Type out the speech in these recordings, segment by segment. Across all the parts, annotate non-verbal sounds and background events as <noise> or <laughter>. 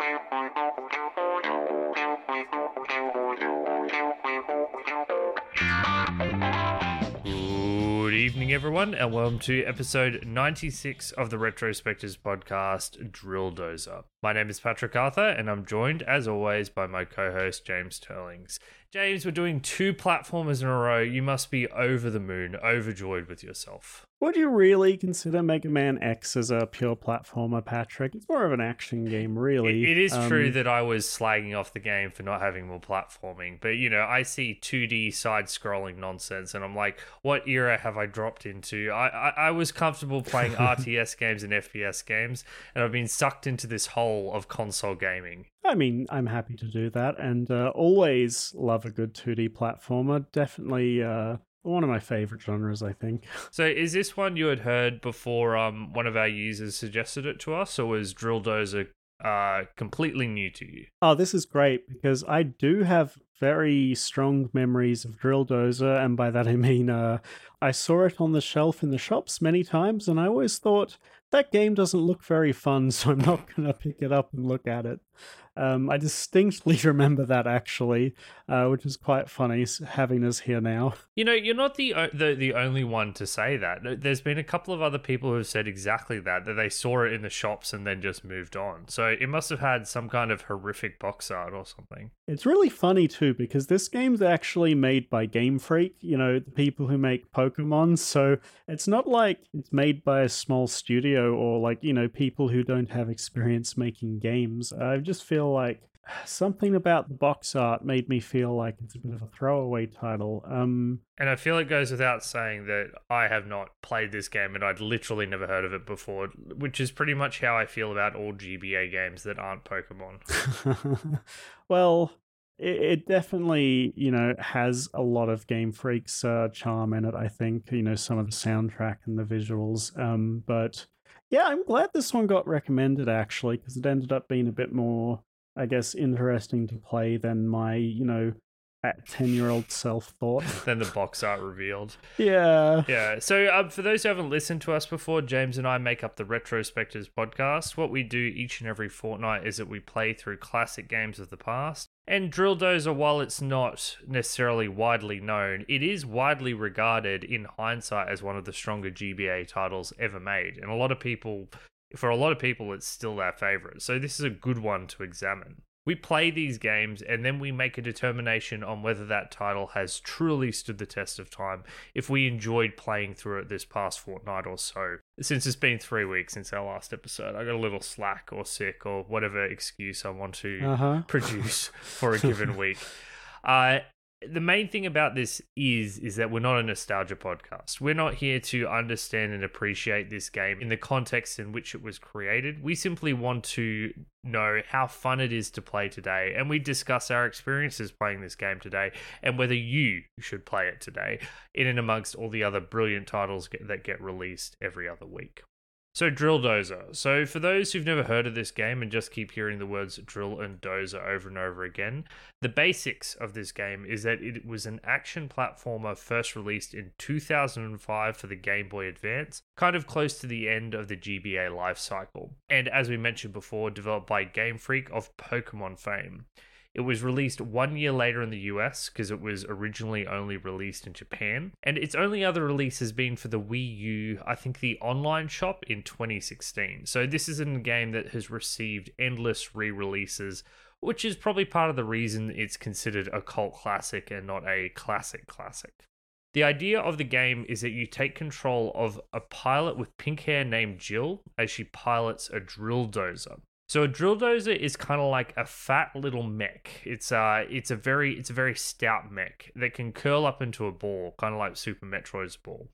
Good evening, everyone, and welcome to episode 96 of the Retrospectors podcast, Drill Dozer. My name is Patrick Arthur, and I'm joined, as always, by my co host, James Turlings. James, we're doing two platformers in a row. You must be over the moon, overjoyed with yourself. Would you really consider Mega Man X as a pure platformer, Patrick? It's more of an action game, really. It, it is Um, true that I was slagging off the game for not having more platforming, but you know, I see 2D side scrolling nonsense and I'm like, what era have I dropped into? I, I, I was comfortable playing <laughs> RTS games and FPS games, and I've been sucked into this of console gaming. I mean, I'm happy to do that, and uh, always love a good 2D platformer. Definitely uh, one of my favorite genres, I think. <laughs> So, is this one you had heard before um, one of our users suggested it to us, or was Drill Dozer uh, completely new to you? Oh, this is great because I do have very strong memories of Drill Dozer, and by that I mean uh, I saw it on the shelf in the shops many times, and I always thought that game doesn't look very fun, <laughs> so I'm not going to pick it up and look at it. Um, I distinctly <laughs> remember that actually, uh, which is quite funny having us here now. <laughs> You know, you're not the, o- the the only one to say that. There's been a couple of other people who have said exactly that that they saw it in the shops and then just moved on. So it must have had some kind of horrific box art or something. It's really funny too because this game's actually made by Game Freak, you know, the people who make Pokemon. So it's not like it's made by a small studio or like, you know, people who don't have experience making games. I just feel like <sighs> something about the box art made me feel like it's a bit of a throwaway title. Um And I feel it goes without saying that I have not played this game and I'd literally never heard of it before, which is pretty much how I feel about all GBA games that aren't Pokemon. <laughs> well, it, it definitely, you know, has a lot of Game Freak's uh, charm in it. I think, you know, some of the soundtrack and the visuals. Um, but yeah, I'm glad this one got recommended actually because it ended up being a bit more, I guess, interesting to play than my, you know, ten-year-old self thought. <laughs> then the box art revealed. yeah. Yeah. So, um, for those who haven't listened to us before, James and I make up the Retrospectors podcast. What we do each and every fortnight is that we play through classic games of the past. And Drill Dozer, while it's not necessarily widely known, it is widely regarded in hindsight as one of the stronger GBA titles ever made. And a lot of people, for a lot of people, it's still their favorite. So, this is a good one to examine. We play these games and then we make a determination on whether that title has truly stood the test of time if we enjoyed playing through it this past fortnight or so. Since it's been three weeks since our last episode, I got a little slack or sick or whatever excuse I want to Uh huh. produce for a given <laughs> week. Uh, the main thing about this is is that we're not a nostalgia podcast. We're not here to understand and appreciate this game in the context in which it was created. We simply want to know how fun it is to play today, and we discuss our experiences playing this game today and whether you should play it today, in and amongst all the other brilliant titles that get released every other week. So, Drill Dozer. So, for those who've never heard of this game and just keep hearing the words drill and dozer over and over again, the basics of this game is that it was an action platformer first released in 2005 for the Game Boy Advance, kind of close to the end of the GBA life cycle. And as we mentioned before, developed by Game Freak of Pokemon fame. It was released one year later in the US because it was originally only released in Japan. And its only other release has been for the Wii U, I think the online shop in 2016. So this is a game that has received endless re releases, which is probably part of the reason it's considered a cult classic and not a classic classic. The idea of the game is that you take control of a pilot with pink hair named Jill as she pilots a drill dozer. So a drill dozer is kind of like a fat little mech. It's uh it's a very it's a very stout mech that can curl up into a ball, kind of like Super Metroid's ball.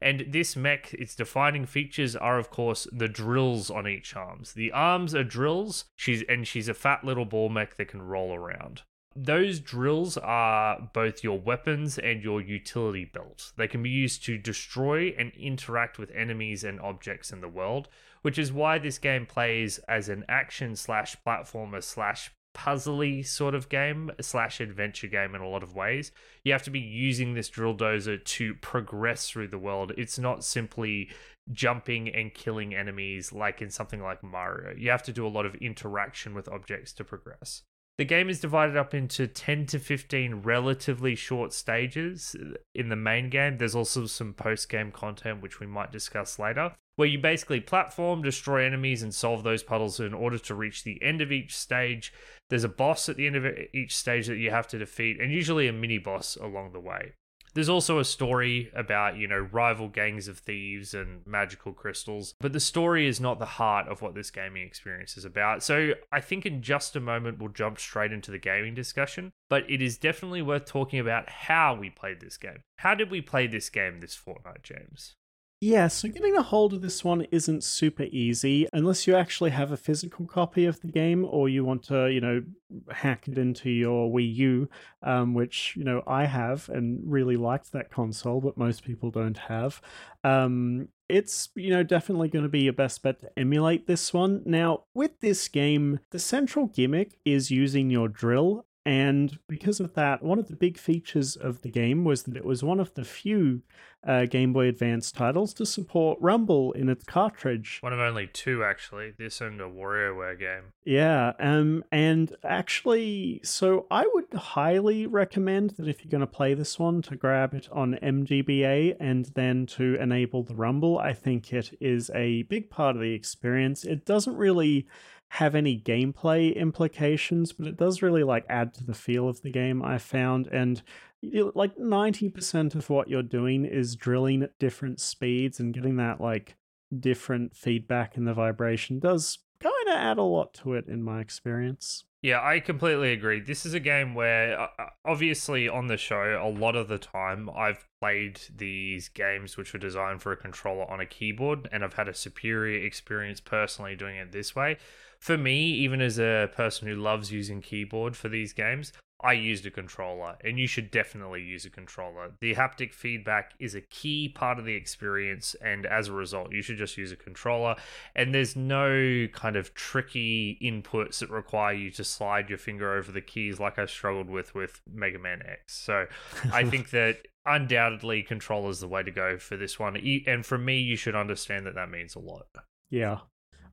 And this mech, its defining features are of course the drills on each arms. The arms are drills. She's and she's a fat little ball mech that can roll around. Those drills are both your weapons and your utility belt. They can be used to destroy and interact with enemies and objects in the world, which is why this game plays as an action slash platformer slash puzzly sort of game slash adventure game in a lot of ways. You have to be using this drill dozer to progress through the world. It's not simply jumping and killing enemies like in something like Mario. You have to do a lot of interaction with objects to progress. The game is divided up into 10 to 15 relatively short stages in the main game. There's also some post game content, which we might discuss later, where you basically platform, destroy enemies, and solve those puzzles in order to reach the end of each stage. There's a boss at the end of each stage that you have to defeat, and usually a mini boss along the way. There's also a story about, you know, rival gangs of thieves and magical crystals, but the story is not the heart of what this gaming experience is about. So I think in just a moment we'll jump straight into the gaming discussion, but it is definitely worth talking about how we played this game. How did we play this game this fortnight, James? Yeah, so getting a hold of this one isn't super easy unless you actually have a physical copy of the game or you want to, you know, hack it into your Wii U, um, which, you know, I have and really liked that console, but most people don't have. Um, it's you know definitely going to be your best bet to emulate this one now with this game the central gimmick is using your drill and because of that, one of the big features of the game was that it was one of the few uh, Game Boy Advance titles to support Rumble in its cartridge. One of only two, actually. This and a WarioWare game. Yeah, um, and actually, so I would highly recommend that if you're going to play this one, to grab it on MGBA and then to enable the Rumble. I think it is a big part of the experience. It doesn't really have any gameplay implications, but it does really like add to the feel of the game. I found, and like 90% of what you're doing is drilling at different speeds and getting that like different feedback in the vibration does kind of add a lot to it in my experience. Yeah, I completely agree. This is a game where, uh, uh, obviously, on the show, a lot of the time I've played these games which were designed for a controller on a keyboard, and I've had a superior experience personally doing it this way for me, even as a person who loves using keyboard for these games, I used a controller, and you should definitely use a controller. The haptic feedback is a key part of the experience, and as a result, you should just use a controller. And there's no kind of tricky inputs that require you to slide your finger over the keys like I struggled with with Mega Man X. So I think <laughs> that undoubtedly, controller is the way to go for this one. And for me, you should understand that that means a lot. Yeah,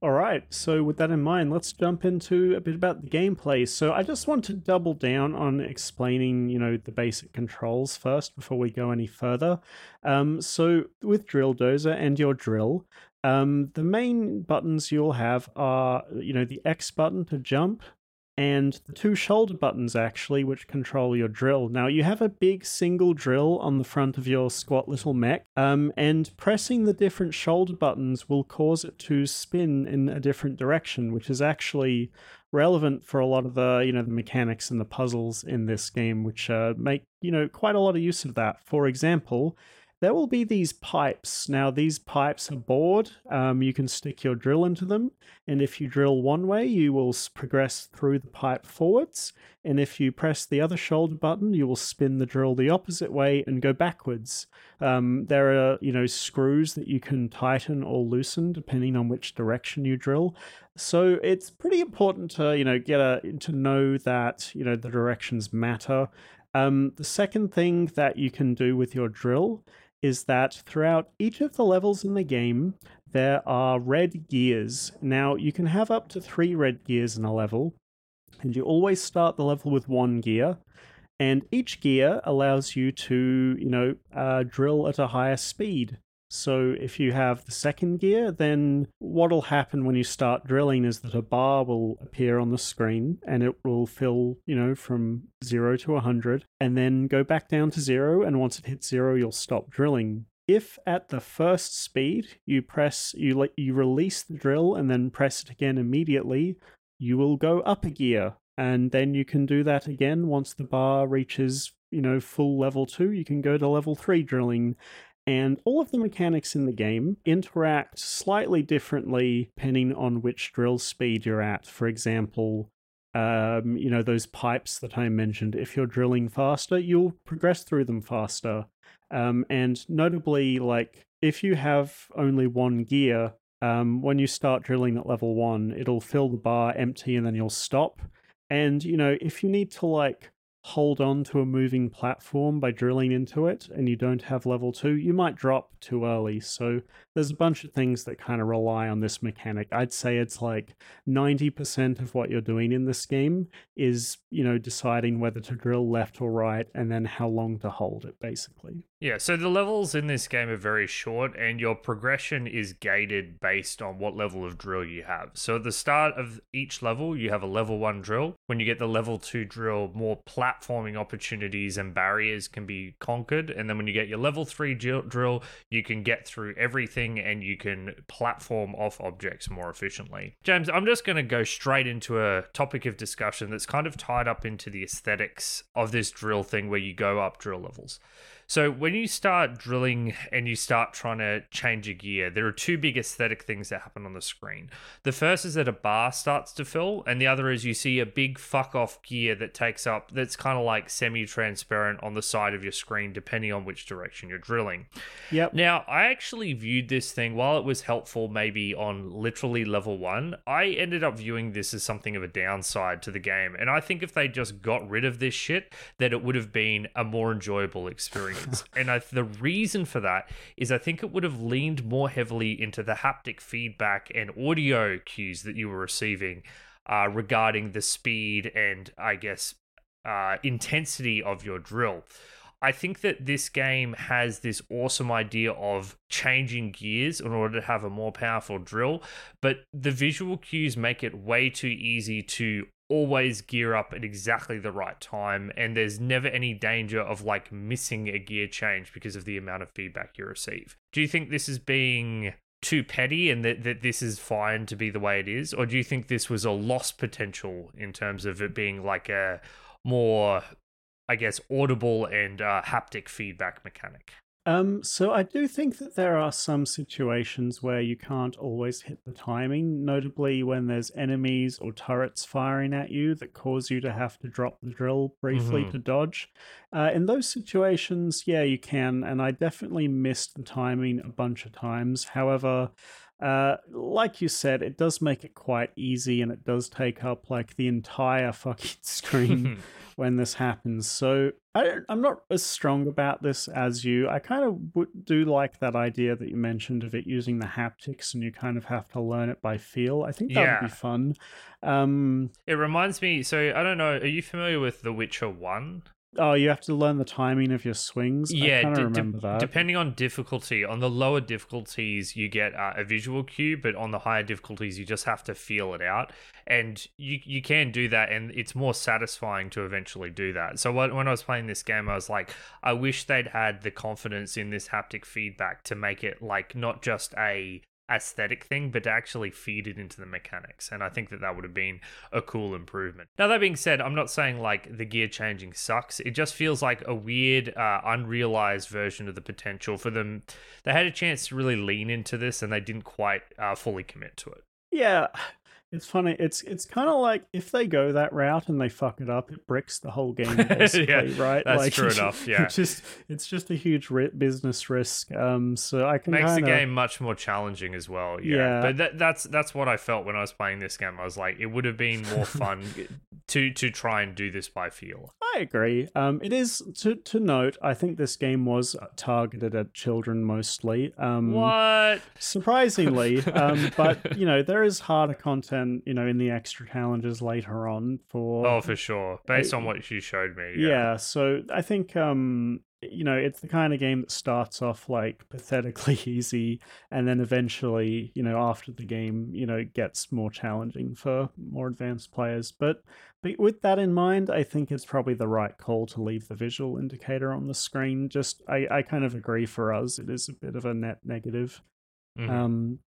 all right, so with that in mind, let's jump into a bit about the gameplay. So I just want to double down on explaining, you know, the basic controls first before we go any further. Um, so with Drill Dozer and your drill, um, the main buttons you'll have are, you know, the X button to jump, and the two shoulder buttons actually which control your drill. Now you have a big single drill on the front of your squat little mech um, and pressing the different shoulder buttons will cause it to spin in a different direction which is actually relevant for a lot of the you know the mechanics and the puzzles in this game which uh, make you know quite a lot of use of that. For example there will be these pipes. Now, these pipes are bored. Um, you can stick your drill into them. And if you drill one way, you will progress through the pipe forwards. And if you press the other shoulder button, you will spin the drill the opposite way and go backwards. Um, there are, you know, screws that you can tighten or loosen depending on which direction you drill. So it's pretty important to, you know, get a to know that, you know, the directions matter. Um, the second thing that you can do with your drill is that throughout each of the levels in the game, there are red gears. Now, you can have up to three red gears in a level, and you always start the level with one gear. And each gear allows you to, you know, uh, drill at a higher speed. So if you have the second gear, then what'll happen when you start drilling is that a bar will appear on the screen and it will fill, you know, from 0 to 100 and then go back down to 0 and once it hits 0 you'll stop drilling. If at the first speed you press you let you release the drill and then press it again immediately, you will go up a gear. And then you can do that again once the bar reaches you know full level 2 you can go to level 3 drilling and all of the mechanics in the game interact slightly differently depending on which drill speed you're at. For example, um, you know, those pipes that I mentioned, if you're drilling faster, you'll progress through them faster. Um, and notably, like, if you have only one gear, um, when you start drilling at level one, it'll fill the bar empty and then you'll stop. And, you know, if you need to like hold on to a moving platform by drilling into it and you don't have level two, you might drop too early. So there's a bunch of things that kind of rely on this mechanic. I'd say it's like 90% of what you're doing in this game is, you know, deciding whether to drill left or right and then how long to hold it, basically. Yeah, so the levels in this game are very short, and your progression is gated based on what level of drill you have. So at the start of each level, you have a level one drill. When you get the level two drill, more platforming opportunities and barriers can be conquered. And then when you get your level three drill, you can get through everything and you can platform off objects more efficiently. James, I'm just going to go straight into a topic of discussion that's kind of tied up into the aesthetics of this drill thing where you go up drill levels. So when you start drilling and you start trying to change a gear, there are two big aesthetic things that happen on the screen. The first is that a bar starts to fill, and the other is you see a big fuck off gear that takes up that's kind of like semi-transparent on the side of your screen, depending on which direction you're drilling. Yep. Now I actually viewed this thing while it was helpful, maybe on literally level one. I ended up viewing this as something of a downside to the game, and I think if they just got rid of this shit, that it would have been a more enjoyable experience experience. <laughs> and I, the reason for that is I think it would have leaned more heavily into the haptic feedback and audio cues that you were receiving uh, regarding the speed and, I guess, uh, intensity of your drill. I think that this game has this awesome idea of changing gears in order to have a more powerful drill, but the visual cues make it way too easy to always gear up at exactly the right time and there's never any danger of like missing a gear change because of the amount of feedback you receive. Do you think this is being too petty and that, that this is fine to be the way it is? Or do you think this was a lost potential in terms of it being like a more, I guess, audible and uh, haptic feedback mechanic? Um, so I do think that there are some situations where you can't always hit the timing, notably when there's enemies or turrets firing at you that cause you to have to drop the drill briefly mm-hmm. to dodge. Uh, in those situations, yeah, you can, and I definitely missed the timing a bunch of times. However, uh, like you said, it does make it quite easy, and it does take up like the entire <laughs> fucking screen <laughs> when this happens. So I am not as strong about this as you. I kind of do like that idea that you mentioned of it using the haptics, and you kind of have to learn it by feel. I think that yeah. would be fun. Um, it reminds me. So I don't know. Are you familiar with The Witcher One? Oh, you have to learn the timing of your swings. Yeah, I d- remember that. Depending on difficulty, on the lower difficulties you get uh, a visual cue, but on the higher difficulties you just have to feel it out, and you you can do that, and it's more satisfying to eventually do that. So when I was playing this game, I was like, I wish they'd had the confidence in this haptic feedback to make it like not just a aesthetic thing, but to actually feed it into the mechanics. And I think that that would have been a cool improvement. Now, that being said, I'm not saying like the gear changing sucks. It just feels like a weird, uh, unrealized version of the potential for them. They had a chance to really lean into this and they didn't quite uh, fully commit to it. Yeah, it's funny. It's it's kind of like if they go that route and they fuck it up, it bricks the whole game, <laughs> basically, yeah, right? That's like, true enough. <laughs> Yeah, it's just it's just a huge ri- business risk. Um, so I can makes kinda... the game much more challenging as well. Yeah, yeah. but that, that's that's what I felt when I was playing this game. I was like, it would have been <laughs> more fun to to try and do this by feel. I agree. Um, it is to to note. I think this game was targeted at children mostly. Um, what surprisingly, um, but you know there is harder content. And you know in the extra challenges later on for. Oh, for sure. Based on what you showed me. Yeah. yeah so I think um you know, it's the kind of game that starts off like pathetically <laughs> easy and then eventually, you know, after the game, you know, gets more challenging for more advanced players. But, but with that in mind, I think it's probably the right call to leave the visual indicator on the screen. Just, I, I kind of agree for us, it is a bit of a net negative. Mm-hmm. Um,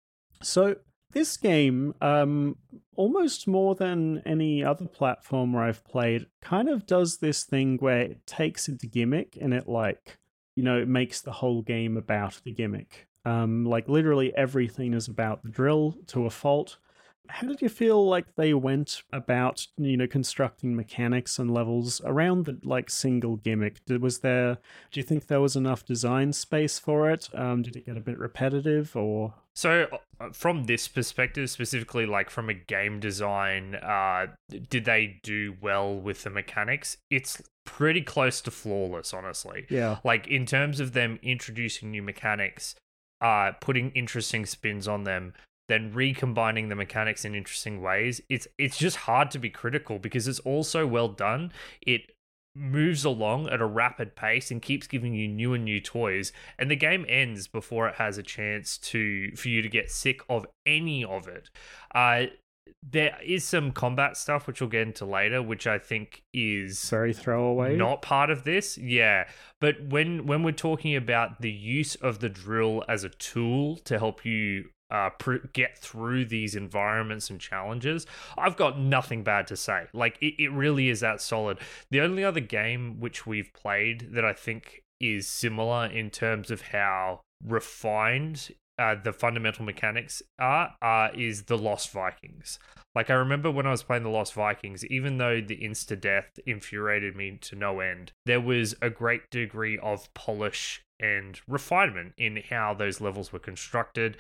so this game, um, almost more than any other platform where I've played, kind of does this thing where it takes its gimmick and it like, you know, it makes the whole game about the gimmick. Um, like literally everything is about the drill to a fault. How did you feel like they went about, you know, constructing mechanics and levels around the like single gimmick? Did, was there? Do you think there was enough design space for it? Um, did it get a bit repetitive, or so, uh, from this perspective, specifically, like from a game design, uh, did they do well with the mechanics? It's pretty close to flawless, honestly. Yeah. Like in terms of them introducing new mechanics, uh, putting interesting spins on them, then recombining the mechanics in interesting ways. It's it's just hard to be critical because it's all so well done. It moves along at a rapid pace and keeps giving you new and new toys and the game ends before it has a chance to for you to get sick of any of it uh there is some combat stuff which we'll get into later which i think is very throwaway not part of this yeah but when when we're talking about the use of the drill as a tool to help you uh, pr- get through these environments and challenges, I've got nothing bad to say. Like, it, it really is that solid. The only other game which we've played that I think is similar in terms of how refined uh, the fundamental mechanics are uh, is the Lost Vikings. Like I remember when I was playing the Lost Vikings, even though the insta death infuriated me to no end, there was a great degree of polish and refinement in how those levels were constructed.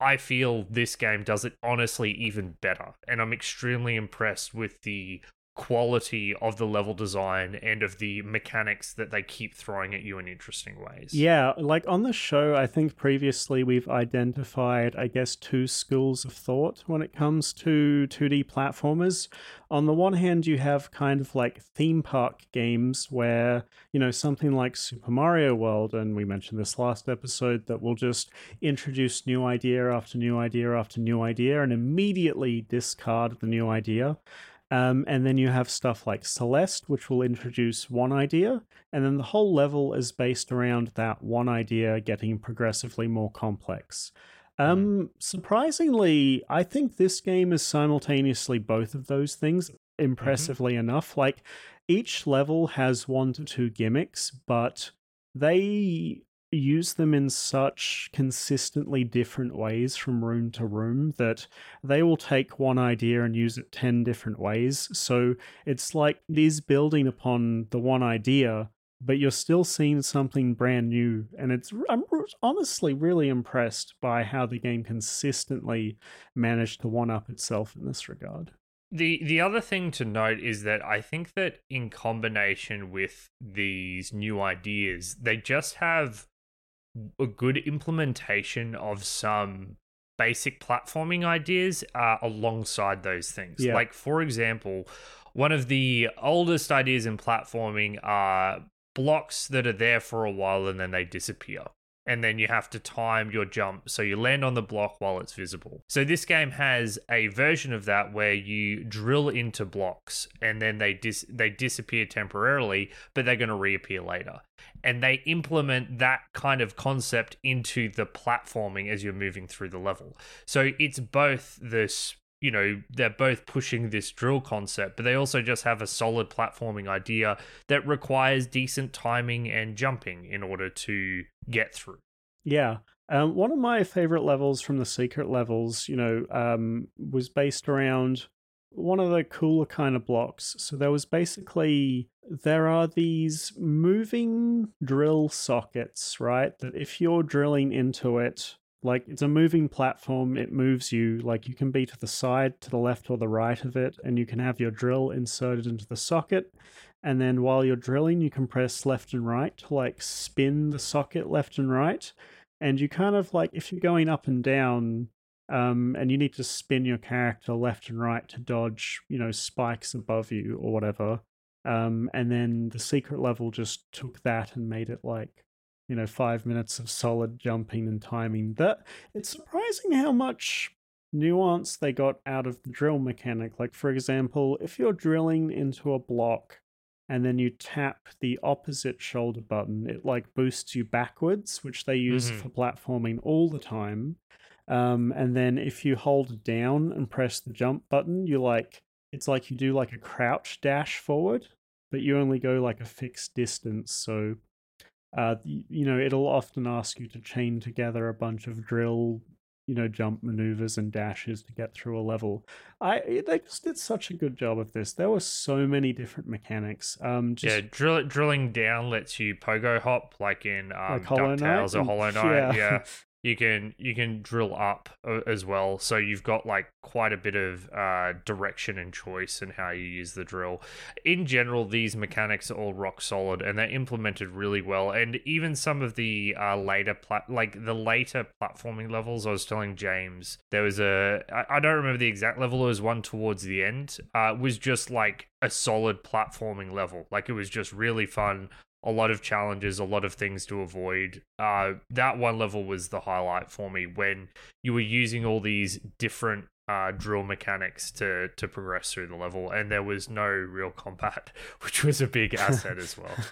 I feel this game does it honestly even better. And I'm extremely impressed with the quality of the level design and of the mechanics that they keep throwing at you in interesting ways. Yeah, like on the show, I think previously we've identified, I guess, two schools of thought when it comes to 2D platformers. On the one hand, you have kind of like theme park games where, you know, something like Super Mario World, and we mentioned this last episode, that will just introduce new idea after new idea after new idea and immediately discard the new idea. Um, and then you have stuff like Celeste, which will introduce one idea, and then the whole level is based around that one idea getting progressively more complex. Um, mm. surprisingly, I think this game is simultaneously both of those things impressively mm-hmm. enough. Like each level has one to two gimmicks, but they use them in such consistently different ways from room to room that they will take one idea and use it 10 different ways. So it's like it is building upon the one idea, but you're still seeing something brand new. And it's I'm honestly really impressed by how the game consistently managed to one up itself in this regard. The the other thing to note is that I think that in combination with these new ideas, they just have a good implementation of some basic platforming ideas uh, alongside those things. Yeah. Like, for example, one of the oldest ideas in platforming are blocks that are there for a while and then they disappear and then you have to time your jump so you land on the block while it's visible. So this game has a version of that where you drill into blocks and then they dis- they disappear temporarily, but they're going to reappear later. And they implement that kind of concept into the platforming as you're moving through the level. So it's both this you know they're both pushing this drill concept but they also just have a solid platforming idea that requires decent timing and jumping in order to get through. Yeah. Um, one of my favorite levels from the secret levels you know um, was based around one of the cooler kind of blocks. So there was basically there are these moving drill sockets right that if you're drilling into it like it's a moving platform, it moves you. Like you can be to the side, to the left, or the right of it, and you can have your drill inserted into the socket. And then while you're drilling, you can press left and right to like spin the socket left and right. And you kind of like, if you're going up and down, um, and you need to spin your character left and right to dodge, you know, spikes above you or whatever. Um, and then the secret level just took that and made it like you know, five minutes of solid jumping and timing. That it's surprising how much nuance they got out of the drill mechanic. Like, for example, if you're drilling into a block and then you tap the opposite shoulder button, it like boosts you backwards, which they use mm-hmm. for platforming all the time. Um, and then if you hold down and press the jump button, you like it's like you do like a crouch dash forward, but you only go like a fixed distance. So uh, you know, it'll often ask you to chain together a bunch of drill you know jump maneuvers and dashes to get through a level. I they just did such a good job of this. There were so many different mechanics. Um, just, yeah, drill, drilling down lets you pogo hop like in um, Like Hollow Knight DuckTales or Hollow Knight. yeah. Yeah. <laughs> you can you can drill up uh, as well, so you've got like quite a bit of uh, direction and choice in how you use the drill. In general, these mechanics are all rock solid and they're implemented really well. And even some of the uh, later plat- like the later platforming levels, I was telling James there was a I, I don't remember the exact level. It was one towards the end. Uh, was just like a solid platforming level. Like it was just really fun a lot of challenges, a lot of things to avoid. Uh, that one level was the highlight for me when you were using all these different uh, drill mechanics to to progress through the level, and there was no real combat, <laughs> which was a big asset as well. <laughs>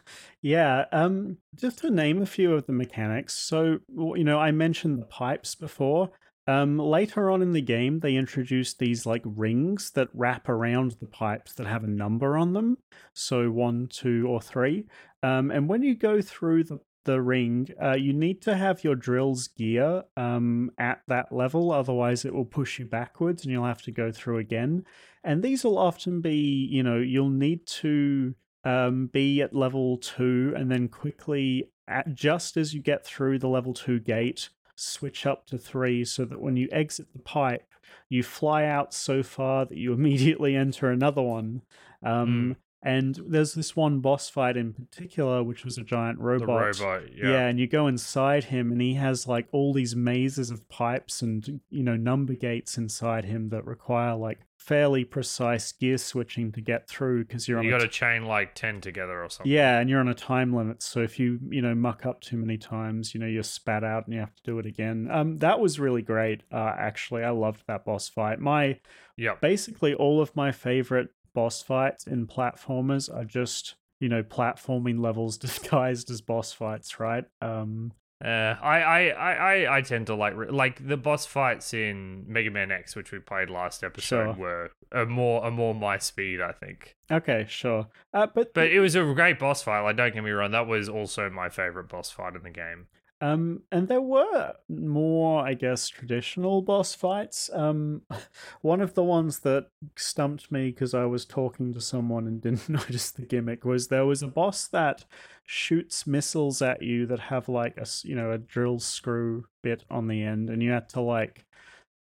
Yeah, um, just to name a few of the mechanics. So, you know, I mentioned the pipes before. Um, later on in the game, they introduced these like rings that wrap around the pipes that have a number on them. So one, two, or three. Um, and when you go through the the ring, uh, you need to have your drill's gear um, at that level, otherwise it will push you backwards, and you'll have to go through again. And these will often be, you know, you'll need to um, be at level two, and then quickly, at, just as you get through the level two gate, switch up to three, so that when you exit the pipe, you fly out so far that you <laughs> immediately enter another one. Um, And there's this one boss fight in particular, which was a giant The robot. robot, Yeah. yeah. and you go inside him, and he has like all these mazes of pipes and you know number gates inside him that require like fairly precise gear switching to get through because you're on You got to chain like ten together or something. yeah, and you're on a time limit. So if you you know muck up too many times, you know you're spat out and you have to do it again. Um, that was really great. Uh, actually, I loved that boss fight. My yeah, basically all of my favorite boss fights in platformers are just you know platforming levels <laughs> disguised as boss fights, right? Um, Uh, I, I, I, I- I tend to like like the boss fights in Mega Man X, which we played last episode, Sure. were a more a more my speed, I think. okay, sure. Uh, but But it was a great boss fight. Like, don't get me wrong, that was also my favorite boss fight in the game. Um, and there were more, I guess, traditional boss fights. Um, <laughs> one of the ones that stumped me because I was talking to someone and <laughs> didn't notice the gimmick was there was a boss that shoots missiles at you that have like a you know a drill screw bit on the end, and you had to like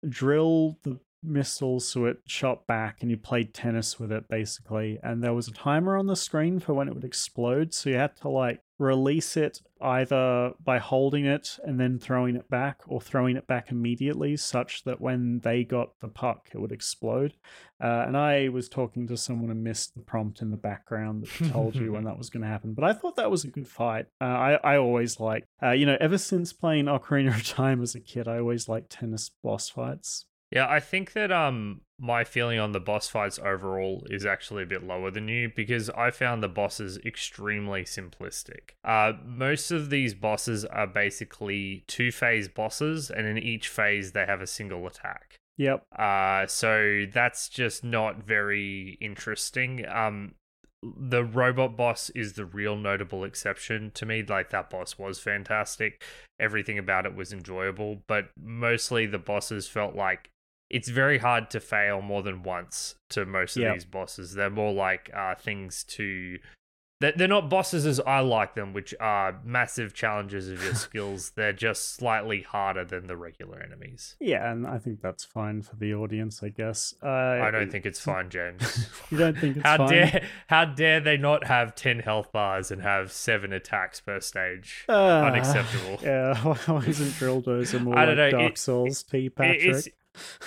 drill the missile so it shot back and you played tennis with it basically and there was a timer on the screen for when it would explode so you had to like release it either by holding it and then throwing it back or throwing it back immediately such that when they got the puck it would explode. Uh, and i was talking to someone and missed the prompt in the background that <laughs> told you when that was going to happen but i thought that was a good fight. Uh, i, I always like uh, you know ever since playing ocarina of time as a kid i always liked tennis boss fights. Yeah, I think that um my feeling on the boss fights overall is actually a bit lower than you because I found the bosses extremely simplistic. Uh most of these bosses are basically two phase bosses and in each phase they have a single attack. yep Uh so that's just not very interesting. Um the robot boss is the real notable exception to me. Like that boss was fantastic. Everything about it was enjoyable, but mostly the bosses felt like it's very hard to fail more than once to most of Yeah. these bosses. They're more like uh, things to. They're they're not bosses as I like them, which are massive challenges of your <laughs> skills. They're just slightly harder than the regular enemies. Yeah, and I think that's fine for the audience, I guess. Uh, I don't think it's fine, James. <laughs> you don't think it's how fine. dare how dare they not have ten health bars and have seven attacks per stage? Uh, Unacceptable. Yeah, <laughs> why isn't Drill Dozer more I like don't know, Dark it- Souls T, It- Patrick? it's,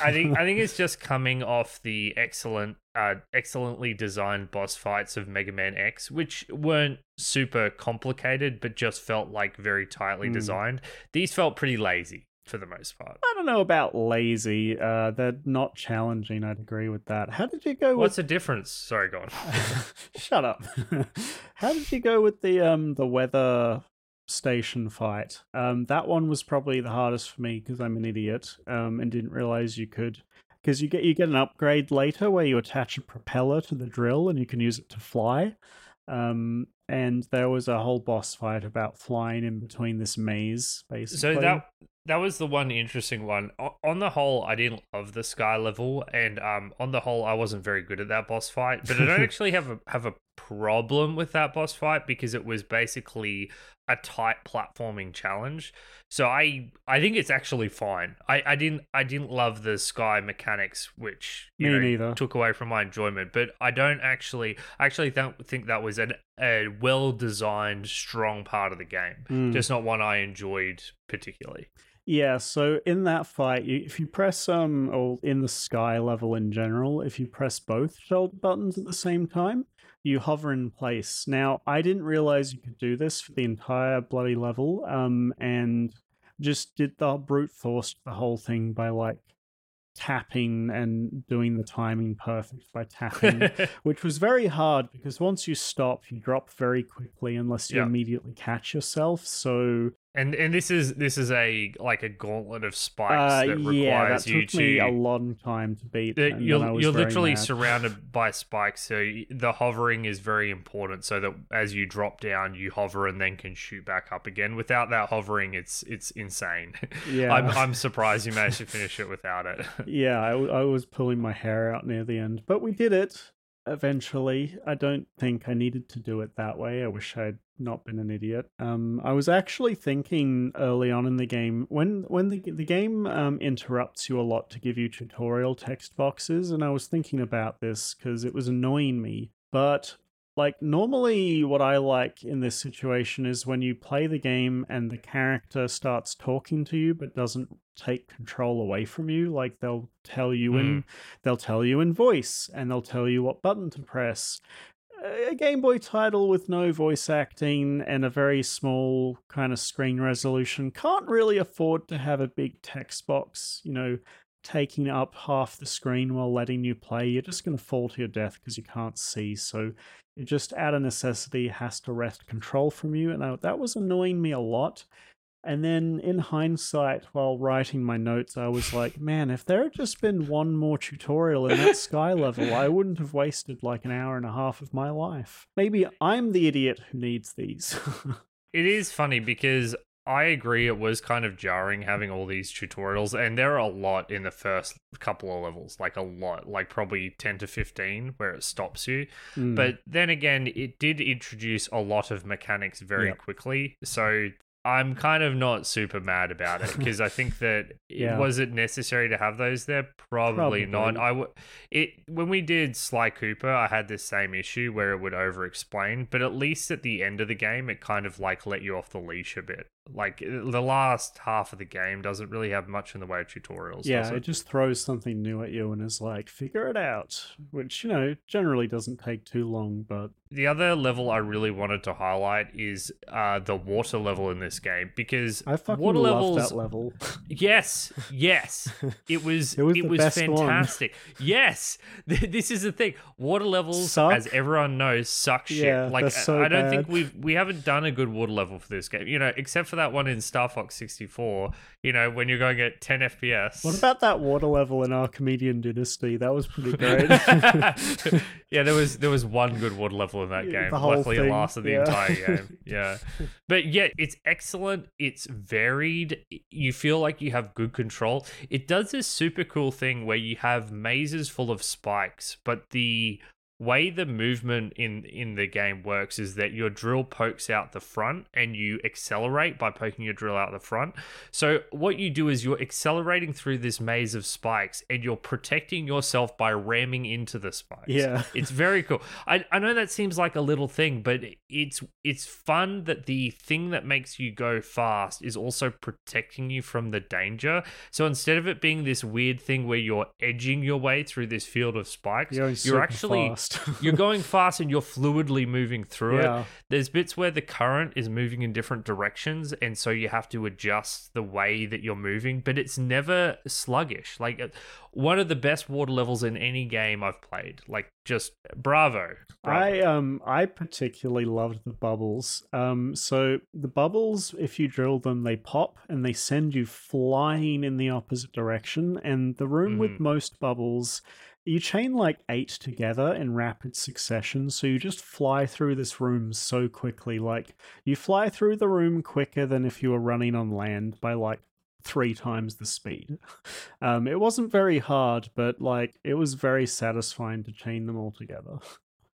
I think I think it's <laughs> just coming off the excellent, uh, excellently designed boss fights of Mega Man X, which weren't super complicated, but just felt like very tightly Hmm. designed. These felt pretty lazy for the most part. I don't know about lazy. Uh, they're not challenging. I'd agree with that. How did you go What's the difference? Sorry, go on. <laughs> Shut up. <laughs> How did you go with the um the weather station fight? Um, that one was probably the hardest for me because I'm an idiot. Um, and didn't realize you could. Because you get you get an upgrade later where you attach a propeller to the drill and you can use it to fly. Um, and there was a whole boss fight about flying in between this maze, basically. So that that was the one interesting one. On the whole, I didn't love the sky level, and um, on the whole, I wasn't very good at that boss fight. But I don't <laughs> actually have a have a problem with that boss fight because it was basically a tight platforming challenge. So I I think it's actually fine. I, I didn't I didn't love the sky mechanics, which you Me know, neither. took away from my enjoyment. But I don't actually I actually don't think that was an, a well designed, strong part of the game. Mm. Just not one I enjoyed particularly. Yeah, so in that fight, if you press um, or in the sky level in general, if you press both shoulder buttons at the same time, you hover in place. Now, I didn't realize you could do this for the entire bloody level, um, and just did the brute force the whole thing by like tapping and doing the timing perfect by tapping, <laughs> which was very hard because once you stop, you drop very quickly unless you Yeah. immediately catch yourself. So And and this is this is a like a gauntlet of spikes uh, that requires yeah, that you took me a long time to beat. that and then I you're you're literally mad. surrounded by spikes, so the hovering is very important. So that as you drop down, you hover and then can shoot back up again. Without that hovering, it's it's insane. <laughs> Yeah. I'm I'm surprised you managed to <laughs> finish it without it. <laughs> yeah, I was pulling my hair out near the end, but we did it eventually. I don't think I needed to do it that way. I wish I'd not been an idiot. Um, I was actually thinking early on in the game when when the the game um, interrupts you a lot to give you tutorial text boxes, and I was thinking about this because it was annoying me. But like normally what i like in this situation is when you play the game and the character starts talking to you but doesn't take control away from you. Like they'll tell you in mm. they'll tell you in voice and they'll tell you what button to press. A game boy title with no voice acting and a very small kind of screen resolution can't really afford to have a big text box you know taking up half the screen while letting you play. You're just going to fall to your death because you can't see. So it just out of necessity has to wrest control from you and that was annoying me a lot. And then in hindsight while writing my notes i was like man if there had just been one more tutorial in that sky level i wouldn't have wasted like an hour and a half of my life. Maybe i'm the idiot who needs these. <laughs> It is funny because I agree it was kind of jarring having all these tutorials, and there are a lot in the first couple of levels, like a lot, like probably 10 to 15, where it stops you. Mm. But then again, it did introduce a lot of mechanics very Yep. quickly. So I'm kind of not super mad about it because I think that <laughs> Yeah. was it necessary to have those there? Probably, not. Probably. I w- it when we did Sly Cooper, I had this same issue where it would over explain, but at least at the end of the game, it kind of like let you off the leash a bit. Like the last half of the game doesn't really have much in the way of tutorials. yeah it it? just throws something new at you and is like figure it out which you know generally doesn't take too long but The other level I really wanted to highlight is uh, the water level in this game because i fucking water levels. that level <laughs> Yes, yes, it was. <laughs> It was best one. fantastic. Yes, <laughs> this is the thing. Water levels, Suck. as everyone knows, suck shit. Yeah, like so I don't think we've we haven't done a good water level for this game. You know, except for that one in Star Fox sixty four. You know, when you're going at ten FPS. what about that water level in our comedian dynasty that was pretty great <laughs> yeah, there was there was one good water level in that game. the whole Luckily, it lasted the yeah. entire game. <laughs> Yeah, but yeah, it's excellent. It's varied. You feel like you have good control. It does this super cool thing where you have mazes full of spikes, but the way the movement in in the game works is that your drill pokes out the front and you accelerate by poking your drill out the front. So what you do is you're accelerating through this maze of spikes and you're protecting yourself by ramming into the spikes. yeah <laughs> It's very cool. I, I know that seems like a little thing, but it's it's fun that the thing that makes you go fast is also protecting you from the danger. So instead of it being this weird thing where you're edging your way through this field of spikes, You're, you're actually fast. <laughs> you're going fast and you're fluidly moving through it. There's bits where the current is moving in different directions, and so you have to adjust the way that you're moving, but it's never sluggish. Like uh, one of the best water levels in any game I've played. Like just bravo. bravo. I um I particularly loved the bubbles. Um so the bubbles if you drill them they pop and they send you flying in the opposite direction and the room with Mhm. most bubbles you chain like 8 together in rapid succession so you just fly through this room so quickly like you fly through the room quicker than if you were running on land by like three times the speed. <laughs> Um, it wasn't very hard, but like it was very satisfying to chain them all together.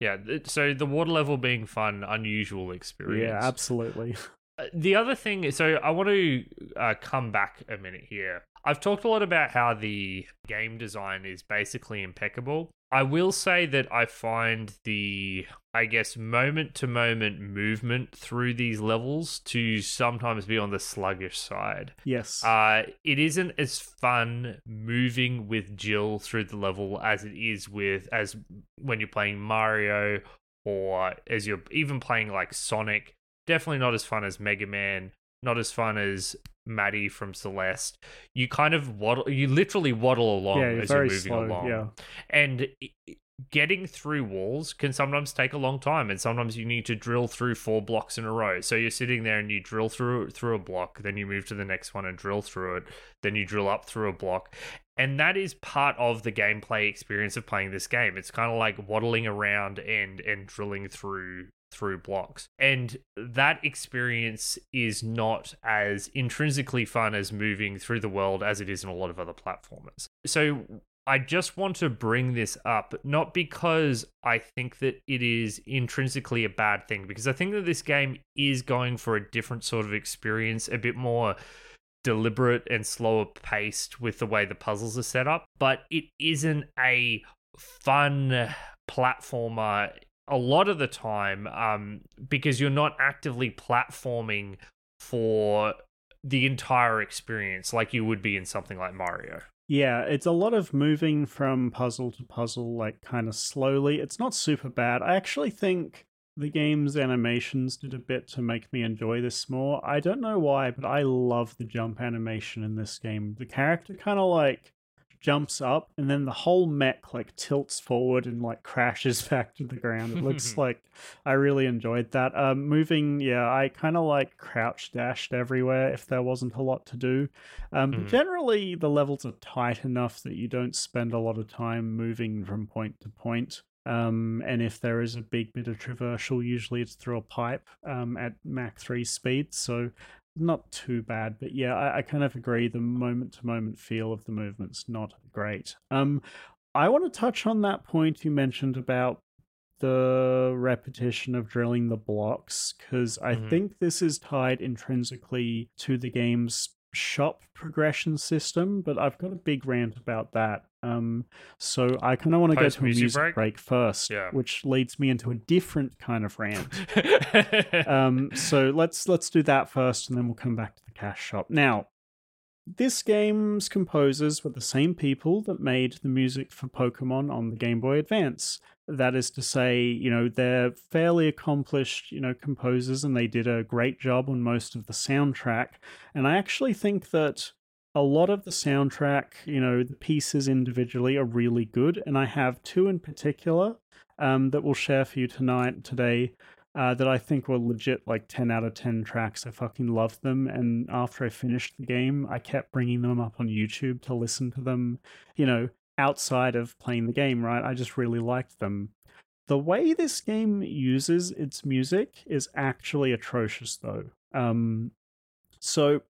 Yeah, so the water level being fun, unusual experience. Yeah, absolutely. <laughs> The other thing, is, so I want to uh, come back a minute here. I've talked a lot about how the game design is basically impeccable. I will say that I find the, I guess, moment to moment movement through these levels to sometimes be on the sluggish side. Yes. Uh, it isn't as fun moving with Jill through the level as it is with, as when you're playing Mario or as you're even playing like Sonic. Definitely not as fun as Mega Man, not as fun as Maddie from Celeste, you kind of waddle, you literally waddle along yeah, as you're moving slow, along. Yeah. And getting through walls can sometimes take a long time and sometimes you need to drill through four blocks in a row so you're sitting there and you drill through through a block then you move to the next one and drill through it then you drill up through a block and that is part of the gameplay experience of playing this game it's kind of like waddling around and and drilling through through blocks. And that experience is not as intrinsically fun as moving through the world as it is in a lot of other platformers. So I just want to bring this up, not because I think that it is intrinsically a bad thing, because I think that this game is going for a different sort of experience, a bit more deliberate and slower paced with the way the puzzles are set up, but it isn't a fun platformer a lot of the time um, because you're not actively platforming for the entire experience like you would be in something like Mario. Yeah, it's a lot of moving from puzzle to puzzle, like kind of slowly. It's not super bad. I actually think the game's animations did a bit to make me enjoy this more. I don't know why, but I love the jump animation in this game. The character kind of like jumps up and then the whole mech like tilts forward and like crashes <laughs> back to the ground. It looks <laughs> like I really enjoyed that. Um, moving, yeah, I kind of like crouch dashed everywhere if there wasn't a lot to do. Um, mm. Generally, the levels are tight enough that you don't spend a lot of time moving from point to point. Um, and if there is a big bit of traversal, usually it's through a pipe um, at Mach 3 speed. So not too bad, but yeah, I, I kind of agree. The moment to moment feel of the movement's not great. Um, I want to touch on that point you mentioned about the repetition of drilling the blocks because I mm-hmm. think this is tied intrinsically to the game's shop progression system, but I've got a big rant about that. Um, so I kind of want to go to a music break, break first, yeah. which leads me into a different kind of rant. <laughs> um, so let's let's do that first, and then we'll come back to the cash shop. Now, this game's composers were the same people that made the music for Pokemon on the Game Boy Advance. That is to say, you know, they're fairly accomplished, you know, composers and they did a great job on most of the soundtrack. And I actually think that a lot of the soundtrack, you know, the pieces individually are really good. And I have two in particular um, that we'll share for you tonight, today, uh, that I think were legit like 10 out of 10 tracks. I fucking loved them. And after I finished the game, I kept bringing them up on YouTube to listen to them, you know, outside of playing the game, right? I just really liked them. The way this game uses its music is actually atrocious, though. Um, so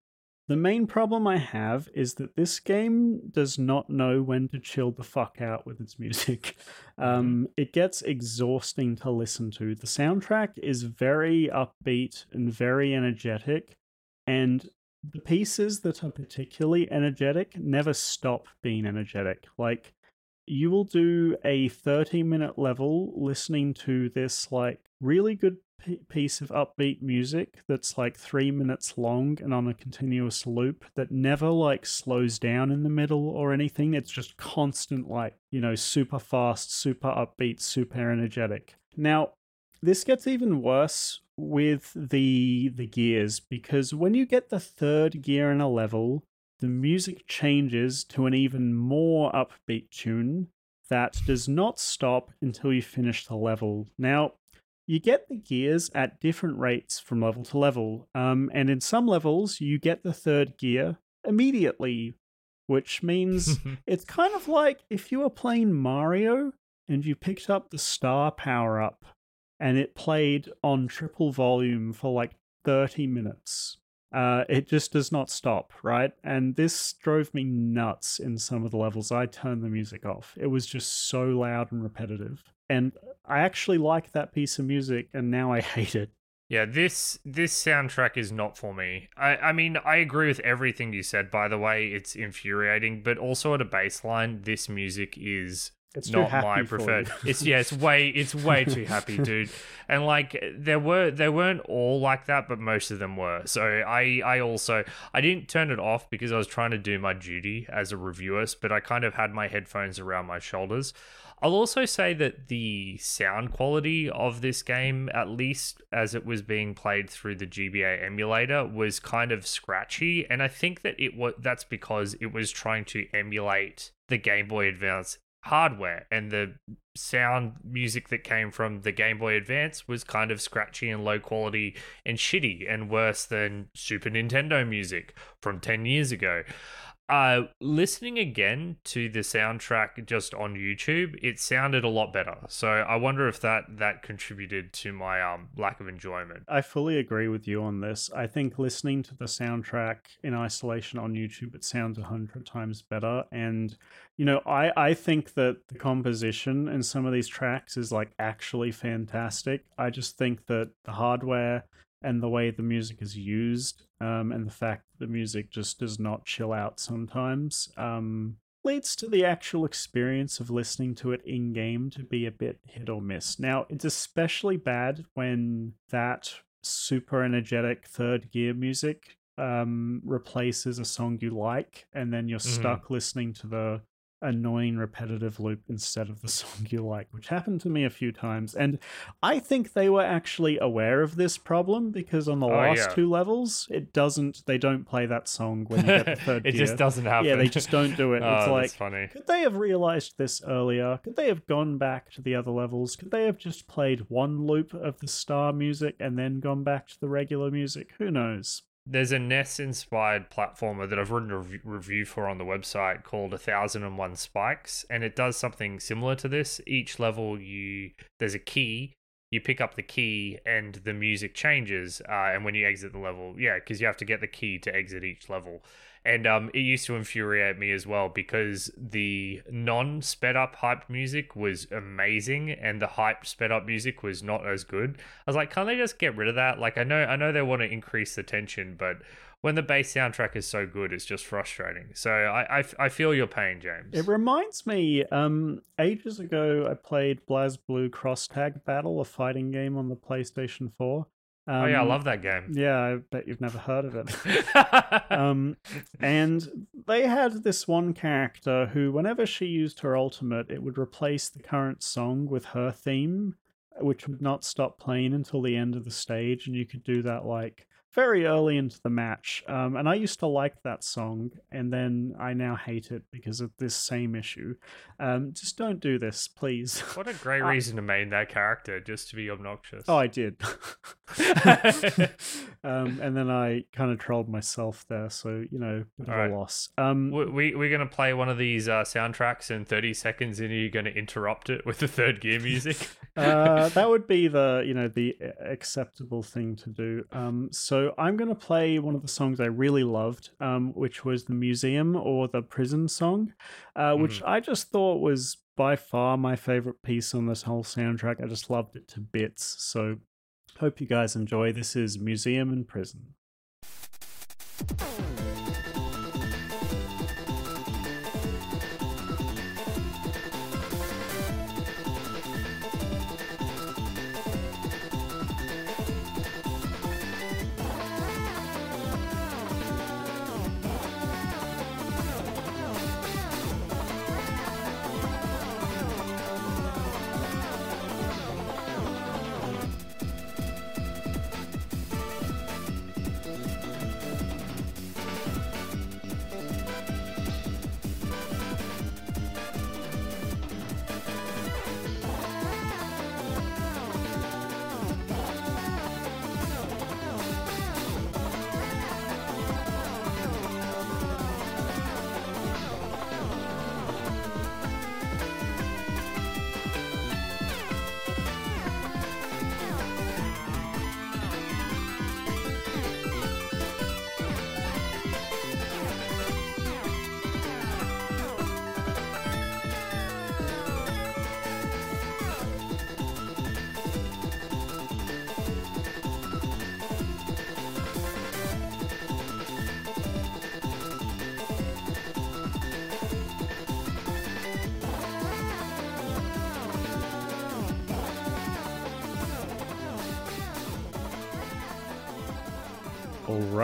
the main problem I have is that this game does not know when to chill the fuck out with its music. <laughs> Mm-hmm. Um, it gets exhausting to listen to. The soundtrack is very upbeat and very energetic, and the pieces that are particularly energetic never stop being energetic. Like, you will do a 30 minute level listening to this, like, really good piece of upbeat music that's like three minutes long and on a continuous loop that never like slows down in the middle or anything. It's just constant, like, you know, super fast, super upbeat, super energetic. Now, this gets even worse with the the gears because when you get the third gear in a level, the music changes to an even more upbeat tune that does not stop until you finish the level. Now, you get the gears at different rates from level to level. Um, and in some levels, you get the third gear immediately, which means <laughs> it's kind of like if you were playing Mario and you picked up the star power up and it played on triple volume for like 30 minutes. uh, it just does not stop, right? And this drove me nuts in some of the levels. I turned the music off. It was just so loud and repetitive. And I actually like that piece of music, and now I <laughs> hate it. Yeah, this this soundtrack is not for me. I, I mean, I agree with everything you said. By the way, it's infuriating, but also at a baseline, this music is It's not my preferred. it's yeah, it's way it's <laughs> way too happy, dude. And like there were they weren't all like that, but most of them were. So I I also I didn't turn it off because I was trying to do my duty as a reviewer, but I kind of had my headphones around my shoulders. I'll also say that the sound quality of this game, at least as it was being played through the GBA emulator, was kind of scratchy, and I think that it was that's because it was trying to emulate the Game Boy Advance hardware, and the sound music that came from the Game Boy Advance was kind of scratchy and low quality and shitty and worse than Super Nintendo music from 10 years ago uh listening again to the soundtrack just on youtube it sounded a lot better so i wonder if that that contributed to my um lack of enjoyment I fully agree with you on this. I think listening to the soundtrack in isolation on YouTube, it sounds a hundred times better. And you know, I I think that the composition in some of these tracks is like actually fantastic. I just think that the hardware and the way the music is used, um, and the fact that the music just does not chill out sometimes, um, leads to the actual experience of listening to it in game to be a bit hit or miss. Now, it's especially bad when that super energetic third gear music um, replaces a song you like, and then you're Mhm. stuck listening to the annoying repetitive loop instead of the <laughs> song you like, which happened to me a few times. And I think they were actually aware of this problem because on the Oh, last yeah. two levels, it doesn't, they don't play that song when you get the <laughs> third it just doesn't happen Yeah, they just don't do it. <laughs> oh, it's like, funny could they have realized this earlier? Could they have gone back to the other levels? Could they have just played one loop of the star music and then gone back to the regular music? Who knows? There's a NES inspired platformer that I've written a rev- review for on the website called A 1001 Spikes, and it does something similar to this. Each level, you there's a key, you pick up the key, and the music changes. Uh, and when you exit the level, yeah, because you have to get the key to exit each level. And um, it used to infuriate me as well because the non sped up hyped music was amazing, and the hype sped up music was not as good. I was like, can't they just get rid of that? Like, I know, I know they want to increase the tension, but when the base soundtrack is so good, it's just frustrating. So I, I, I feel your pain, James. It reminds me, um, ages ago I played BlazBlue Cross Tag Battle, a fighting game on the PlayStation 4. Um, oh yeah, I love that game. Yeah, I bet you've never heard of it. <laughs> um, and they had this one character who, whenever she used her ultimate, it would replace the current song with her theme, which would not stop playing until the end of the stage. And you could do that like very early into the match. Um, and I used to like that song, and then I now hate it because of this same issue. Um, just don't do this, please. <laughs> what a <laughs> great I- reason to main that character, just to be obnoxious. Oh, I did. <laughs> um, and then I kind of trolled myself there, so you know, bit of Alright. a loss. Um, We, we, we're going to play one of these uh, soundtracks in 30 seconds and you're going to interrupt it with the third gear music. uh, that would be the you know the acceptable thing to do. Um, so I'm going to play one of the songs I really loved, um, which was the museum or the prison song, uh, which I just thought was by far my favorite piece on this whole soundtrack. I just loved it to bits. So hope you guys enjoy. This is Museum and Prison.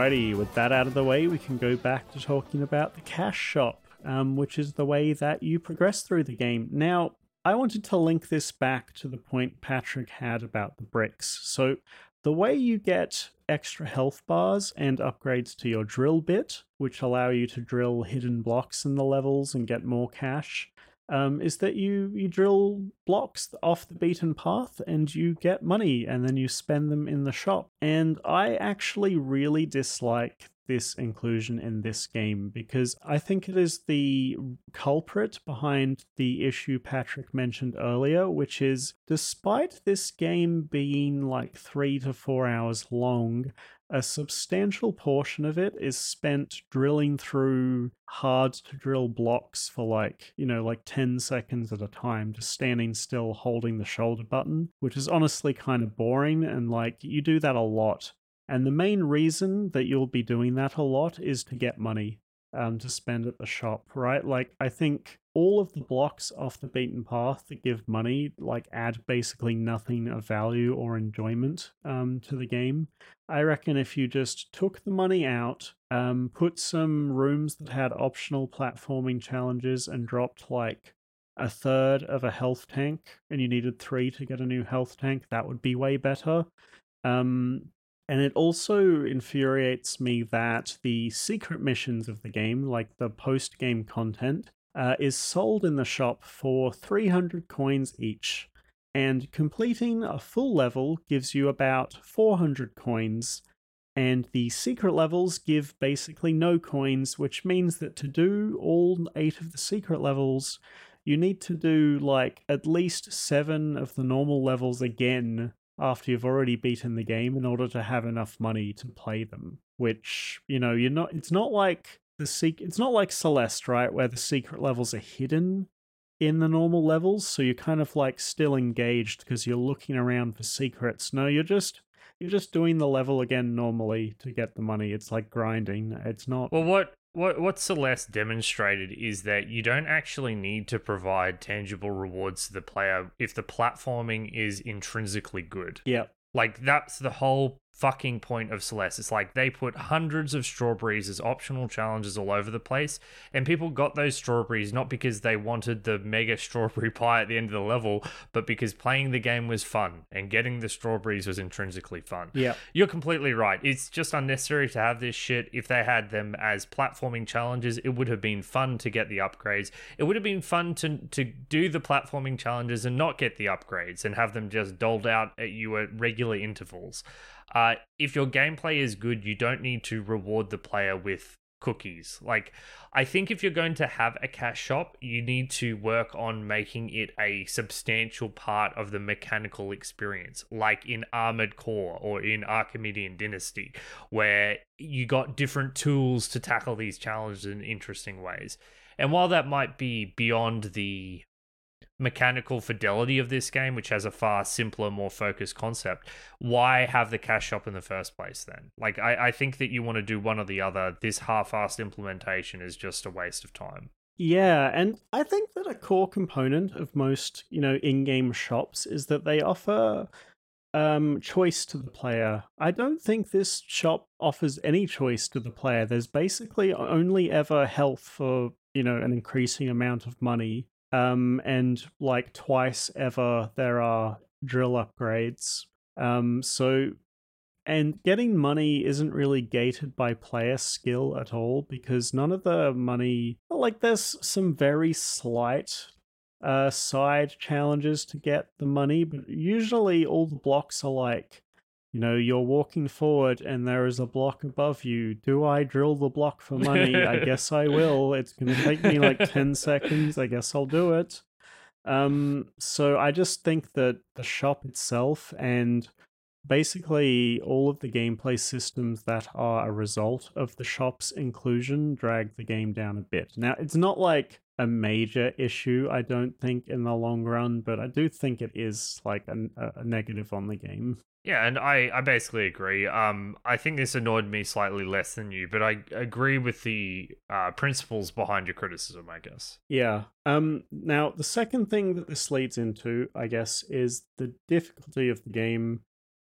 Alrighty, with that out of the way, we can go back to talking about the cash shop, um, which is the way that you progress through the game. Now, I wanted to link this back to the point Patrick had about the bricks. So, the way you get extra health bars and upgrades to your drill bit, which allow you to drill hidden blocks in the levels and get more cash, um, is that you you drill blocks off the beaten path and you get money and then you spend them in the shop. And I actually really dislike this inclusion in this game because I think it is the culprit behind the issue Patrick mentioned earlier, which is despite this game being like three to four hours long, a substantial portion of it is spent drilling through hard to drill blocks for like, you know, like 10 seconds at a time, just standing still holding the shoulder button, which is honestly kind of boring. And like, you do that a lot. And the main reason that you'll be doing that a lot is to get money um, to spend at the shop, right? Like, I think all of the blocks off the beaten path that give money, like, add basically nothing of value or enjoyment um, to the game. I reckon if you just took the money out, um, put some rooms that had optional platforming challenges, and dropped like a third of a health tank, and you needed three to get a new health tank, that would be way better. Um, and it also infuriates me that the secret missions of the game, like the post game content, uh, is sold in the shop for 300 coins each. And completing a full level gives you about 400 coins. And the secret levels give basically no coins, which means that to do all eight of the secret levels, you need to do like at least seven of the normal levels again after you've already beaten the game in order to have enough money to play them. Which, you know, you're not it's not like the sec- it's not like Celeste, right, where the secret levels are hidden in the normal levels, so you're kind of like still engaged because you're looking around for secrets. No, you're just you're just doing the level again normally to get the money. It's like grinding. It's not Well, what what what Celeste demonstrated is that you don't actually need to provide tangible rewards to the player if the platforming is intrinsically good. Yeah. Like that's the whole fucking point of Celeste. It's like they put hundreds of strawberries as optional challenges all over the place, and people got those strawberries not because they wanted the mega <laughs> strawberry pie at the end of the level, but because playing the game was fun and getting the strawberries was intrinsically fun. Yeah. You're completely right. It's just unnecessary to have this shit. If they had them as platforming challenges, it would have been fun to get the upgrades. It would have been fun to to do the platforming challenges and not get the upgrades and have them just doled out at you at regular intervals. Uh, if your gameplay is good, you don't need to reward the player with cookies. Like, I think if you're going to have a cash shop, you need to work on making it a substantial part of the mechanical experience, like in Armored Core or in Archimedean Dynasty, where you got different tools to tackle these challenges in interesting ways. And while that might be beyond the mechanical fidelity of this game, which has a far simpler, more focused concept, why have the cash shop in the first place then? Like, I, I think that you want to do one or the other. This half assed implementation is just a waste of time. Yeah, and I think that a core component of most, you know, in-game shops is that they offer um choice to the player. I don't think this shop offers any choice to the player. There's basically only ever health for, you know, an increasing amount of money um, and like twice ever there are drill upgrades. Um, so, and getting money isn't really gated by player skill at all because none of the money, like, there's some very slight uh, side challenges to get the money, but usually all the blocks are like you know, you're walking forward and there is a block above you. Do I drill the block for money? I <laughs> guess I will. It's going to take me like <laughs> 10 seconds. I guess I'll do it. Um, so I just think that the shop itself and basically all of the gameplay systems that are a result of the shop's inclusion drag the game down a bit. Now, it's not like a major issue, I don't think, in the long run, but I do think it is like a, a negative on the game. Yeah, and I, I basically agree. Um, I think this annoyed me slightly less than you, but I agree with the uh, principles behind your criticism, I guess. Yeah. Um. Now, the second thing that this leads into, I guess, is the difficulty of the game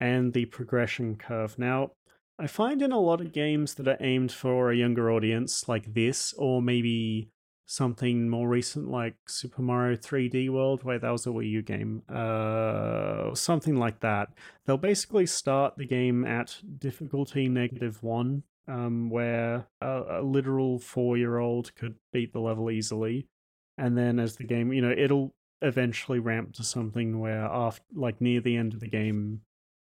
and the progression curve. Now, I find in a lot of games that are aimed for a younger audience, like this, or maybe something more recent like Super Mario 3D World, where that was a Wii U game, uh, something like that. They'll basically start the game at difficulty negative one, um, where a, a literal four year old could beat the level easily. And then as the game, you know, it'll eventually ramp to something where, after, like near the end of the game,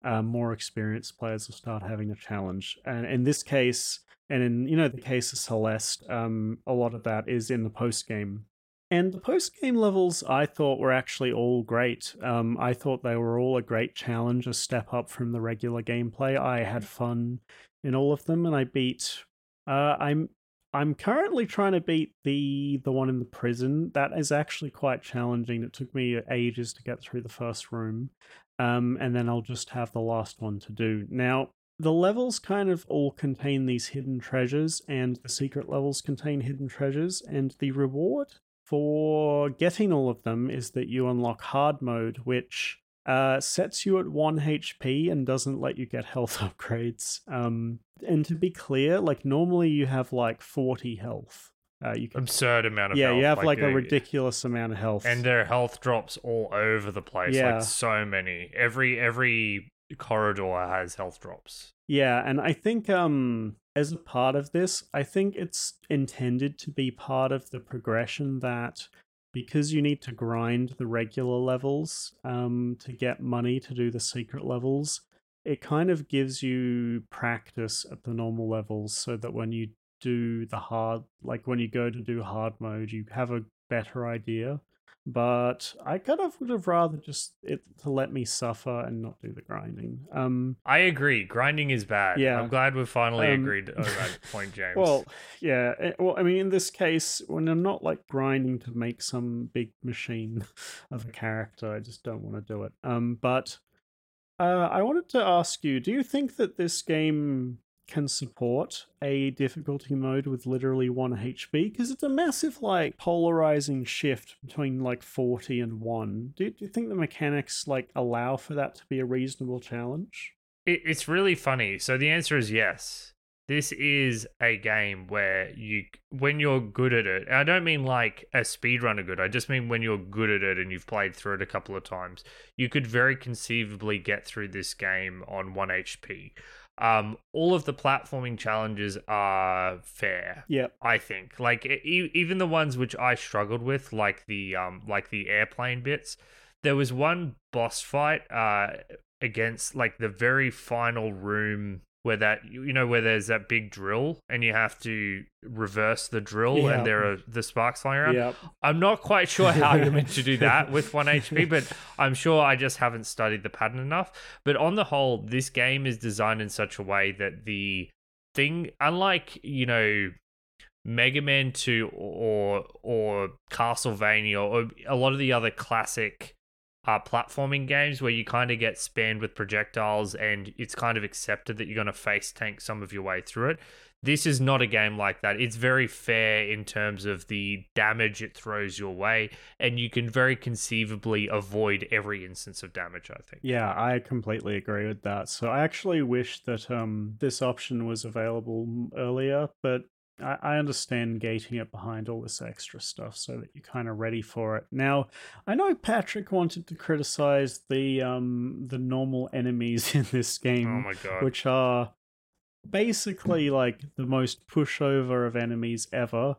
uh, more experienced players will start having a challenge. And in this case, and in you know the case of Celeste, um, a lot of that is in the post game. And the post game levels I thought were actually all great. Um, I thought they were all a great challenge, a step up from the regular gameplay. I had fun in all of them, and I beat. Uh, I'm I'm currently trying to beat the the one in the prison. That is actually quite challenging. It took me ages to get through the first room, um, and then I'll just have the last one to do. Now, the levels kind of all contain these hidden treasures, and the secret levels contain hidden treasures, and the reward for getting all of them is that you unlock hard mode, which uh, sets you at 1 HP and doesn't let you get health <laughs> upgrades. Um, and to be clear, like normally you have like 40 health. Uh, you can, absurd amount of yeah, health. you have like, a uh, ridiculous amount of health. and their health drops all over the place. Yeah. Like so many. Every every corridor has health drops. Yeah, and I think um as a part of this, I think it's intended to be part of the progression that because you need to grind the regular levels um to get money to do the secret levels, it kind of gives you practice at the normal levels so that when you do the hard like when you go to do hard mode, you have a better idea. But I kind of would have rather just it to let me suffer and not do the grinding. Um I agree. Grinding is bad. Yeah. I'm glad we've finally Um, agreed <laughs> on that point, James. Well, yeah. eh, Well, I mean, in this case, when I'm not like grinding to make some big machine <laughs> of a character, I just don't want to do it. Um, but uh, I wanted to ask you: Do you think that this game can support a difficulty mode with literally one HP? Because it's a massive, like, polarizing shift between like forty and one. Do, do you think the mechanics like allow for that to be a reasonable challenge? It, it's really funny. So the answer is yes. This is a game where you, when you're good at it, I don't mean like a speedrunner good. I just mean when you're good at it and you've played through it a couple of times, you could very conceivably get through this game on one HP. Um, all of the platforming challenges are fair. Yep. I think like e- even the ones which I struggled with, like the um like the airplane bits. There was one boss fight uh against like the very final room where that you know where there's that big drill and you have to reverse the drill Yeah. and there are the sparks flying around. Yep. I'm not quite sure how you're meant to do <laughs> that with 1 HP, but I'm sure I just haven't studied the pattern enough. But on the whole, this game is designed in such a way that the thing, unlike, you know, Mega Man 2 or or Castlevania or a lot of the other classic uh, platforming games where you kind of get spammed with projectiles and it's kind of accepted that you're going to face tank some of your way through it. This is not a game like that. It's very fair in terms of the damage it throws your way, and you can very conceivably avoid every instance of damage, I think. Yeah, I completely agree with that. So I actually wish that um this option was available earlier, but I, I understand gating it behind all this extra stuff so that you're kind of ready for it. Now, I know Patrick wanted to criticize the um the normal enemies <laughs> in this Oh game, god. which are basically like the most pushover of enemies ever.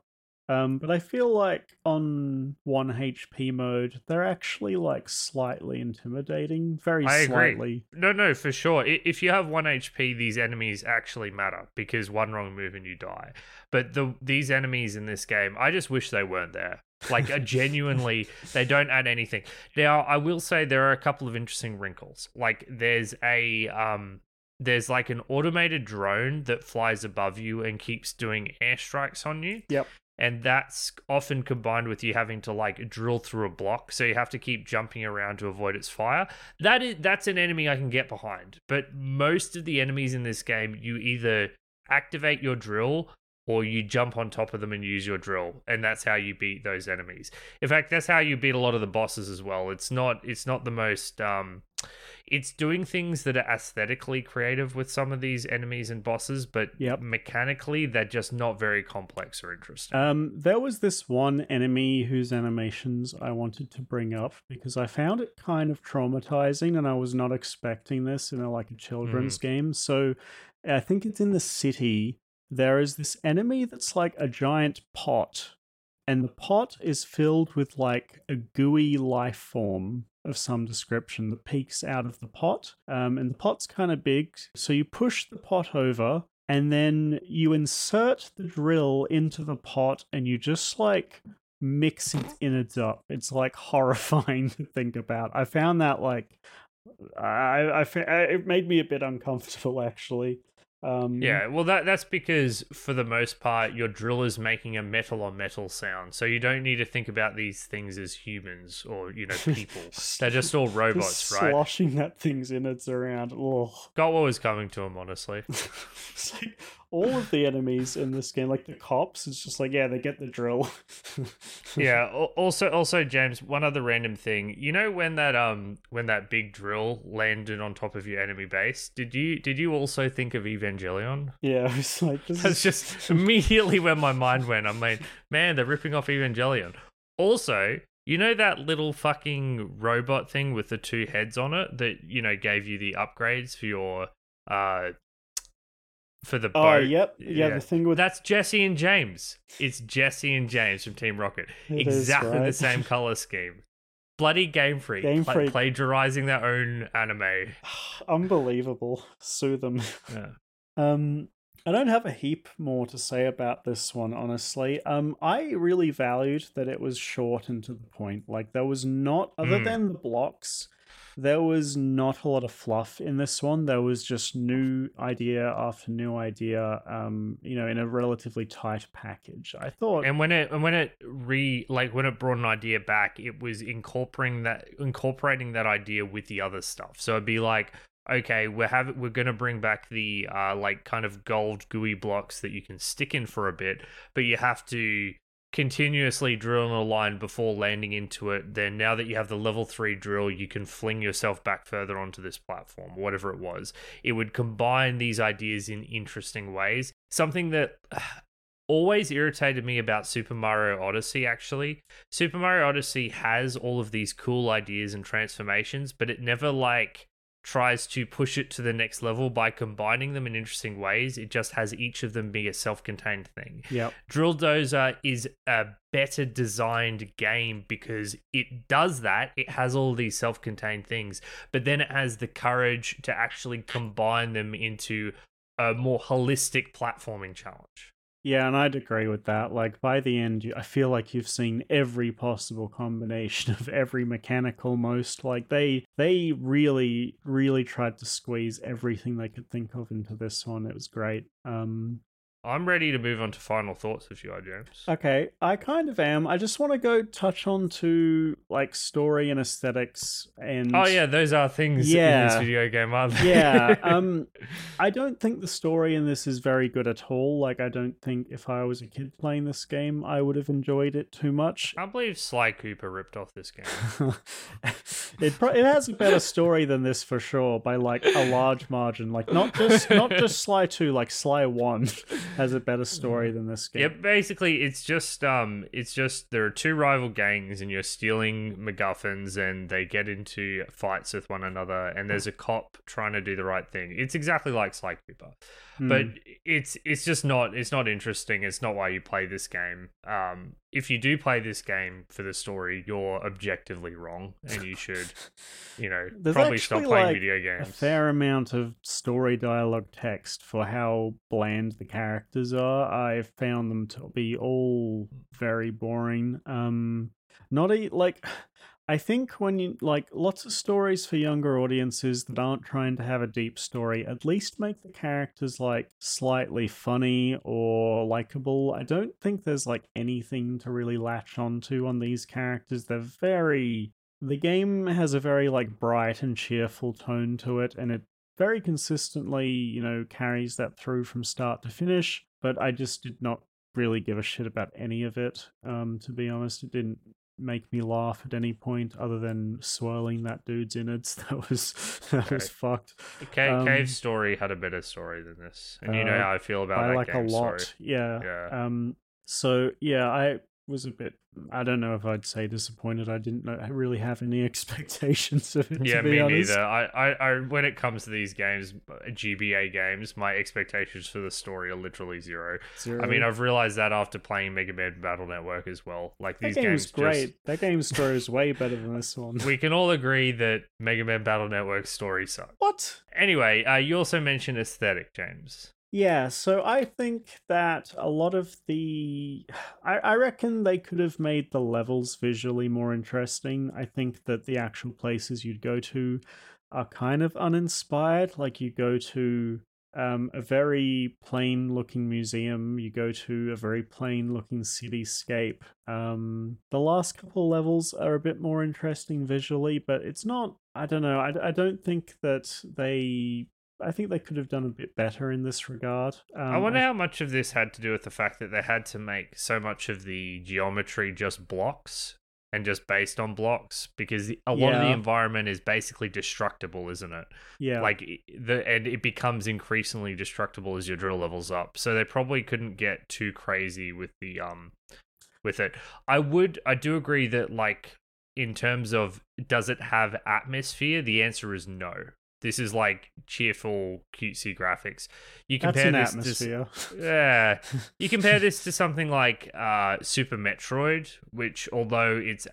Um, but I feel like on one HP mode, they're actually like slightly intimidating, very I agree. slightly. No, no, for sure. If you have one HP, these enemies actually matter because one wrong move and you die. But the these enemies in this game, I just wish they weren't there. Like <laughs> genuinely, they don't add anything. Now, I will say there are a couple of interesting wrinkles. Like there's a um, there's like an automated drone that flies above you and keeps doing airstrikes on you Yep. And that's often combined with you having to like drill through a block so you have to keep jumping around to avoid its fire. That is that's an enemy i can get behind but most of the enemies in this game you either activate your drill or you jump on top of them and use your drill and that's how you beat those enemies. In fact that's how you beat a lot of the bosses as well. It's not it's not the most um it's doing things that are aesthetically creative with some of these enemies and bosses, but Yep. mechanically they're just not very complex or interesting. Um, there was this one enemy whose animations I wanted to bring up because I found it kind of traumatizing, and I was not expecting this in a, like a children's game. So, I think it's in the city. There is this enemy that's like a giant pot, and the pot is filled with like a gooey life form of some description that peeks out of the pot. Um, and the pot's kind of big, so you push the pot over, and then you insert the drill into the pot, and you just like mix it in innards up. It's like <laughs> horrifying to think about. I found that like I, I it made me a bit uncomfortable actually. Um, Yeah, well, that that's because for the most part, your drill is making a metal on metal sound, so you don't need to think about these things as humans or you know <laughs> people. They're just all robots, just right? sloshing that thing's innards around. Oh, Got what was coming to him, honestly. <laughs> It's like all of the enemies in this game, like the cops, it's just like yeah, they get the drill. <laughs> yeah. Also, also, James, one other random thing. You know when that um when that big drill landed on top of your enemy base, did you did you also think of Evangelion? yeah, I was like That's is just <laughs> immediately where my mind went. I mean, man, they're ripping off Evangelion. Also, you know that little fucking robot thing with the two heads on it that you know gave you the upgrades for your uh for the boat. Oh, yep, yeah, Yeah. the thing with That's Jessie and James. It's Jessie and James from Team Rocket. It exactly the right? same color scheme. Bloody Game Freak, Game pla- Freak. plagiarizing their own anime. <sighs> unbelievable. Sue them. Yeah. <laughs> Um, I don't have a heap more to say about this one, honestly. Um, I really valued that it was short and to the point. Like there was not, other Mm. than the blocks, there was not a lot of fluff in this one. There was just new idea after new idea. Um, you know, in a relatively tight package. I thought. And when it and when it re like when it brought an idea back, it was incorporating that incorporating that idea with the other stuff. So it'd be like, okay, we're have we're gonna bring back the uh like kind of gold gooey blocks that you can stick in for a bit, but you have to continuously drill in a line before landing into it. Then now that you have the level three drill, you can fling yourself back further onto this platform, whatever it was. It would combine these ideas in interesting ways. Something that <sighs> always irritated me about Super Mario Odyssey actually. Super Mario Odyssey has all of these cool ideas and transformations, but it never like tries to push it to the next level by combining them in interesting ways. It just has each of them be a self-contained thing. Yeah. Drill Dozer is a better designed game because it does that. It has all these self contained things, but then it has the courage to actually combine them into a more holistic platforming challenge. Yeah, and I'd agree with that. Like by the end, I feel like you've seen every possible combination <laughs> of every mechanic almost. Like they they really really tried to squeeze everything they could think of into this one. It was great. Um I'm ready to move on to final thoughts if you are, James. okay, I kind of am. I just want to go touch on to like story and aesthetics and Oh yeah, those are things in this video game, aren't they? yeah <laughs> um i don't think the story in this is very good at all like i don't think if i was a kid playing this game i would have enjoyed it too much I believe Sly Cooper ripped off this game. <laughs> it pro- it has a better story than this for sure by like a large margin like not just not just sly 2 like sly 1 has a better story than this game Yeah, basically it's just um it's just there are two rival gangs and you're stealing MacGuffins and they get into fights with one another and there's a cop trying to do the right thing. It's exactly like Sly Cooper. But Hmm. it's it's just not it's not interesting. It's not why you play this game. Um if you do play this game for the story, you're objectively wrong and you should, you know, <laughs> There's probably stop playing like, video games. a fair amount of story dialogue text for how bland the characters are. I found them to be all very boring. Um, not a like. <sighs> I think when you like lots of stories for younger audiences that aren't trying to have a deep story, at least make the characters like slightly funny or likable. I don't think there's like anything to really latch onto on these characters. They're very the game has a very like bright and cheerful tone to it and it very consistently you know carries that through from start to finish but i just did not really give a shit about any of it um to be honest it didn't make me laugh at any point other than swirling that dude's innards. <laughs> That was that Okay. was fucked. Cave, Um, Cave Story had a better story than this, and you know Uh, how I feel about that like game a lot. story. Yeah. Yeah. Um. So yeah, I was a bit. I don't know if I'd say disappointed. I didn't know, really have any <laughs> expectations of it. Yeah, to be me honest. neither. I, I, I, when it comes to these games, GBA games, my expectations for the story are literally zero. I mean, I've realized that after playing Mega Man Battle Network as well. Like that these game games, was great. just- That game's story is way better than this one. <laughs> we can all agree that Mega Man Battle Network's story sucks. what? Anyway, uh, you also mentioned aesthetic, James. Yeah, so I think that a lot of the. <sighs> I, I reckon they could have made the levels visually more interesting. I think that the actual places you'd go to are kind of uninspired. Like you go to um, a very plain looking museum, you go to a very plain looking cityscape. Um, the last couple levels are a bit more interesting visually, but it's not. I don't know. I, I don't think that they I think they could have done a bit better in this regard. Um, I wonder how much of this had to do with the fact that they had to make so much of the geometry just blocks and just based on blocks because a lot of the environment is basically destructible, isn't it? yeah, Like the and it becomes increasingly destructible as your drill levels up. So they probably couldn't get too crazy with the um with it. I would I do agree that like in terms of does it have atmosphere? The answer is no. This is like cheerful, cutesy graphics. You compare this atmosphere. to <laughs> yeah, you compare this to something like uh, Super Metroid, which although its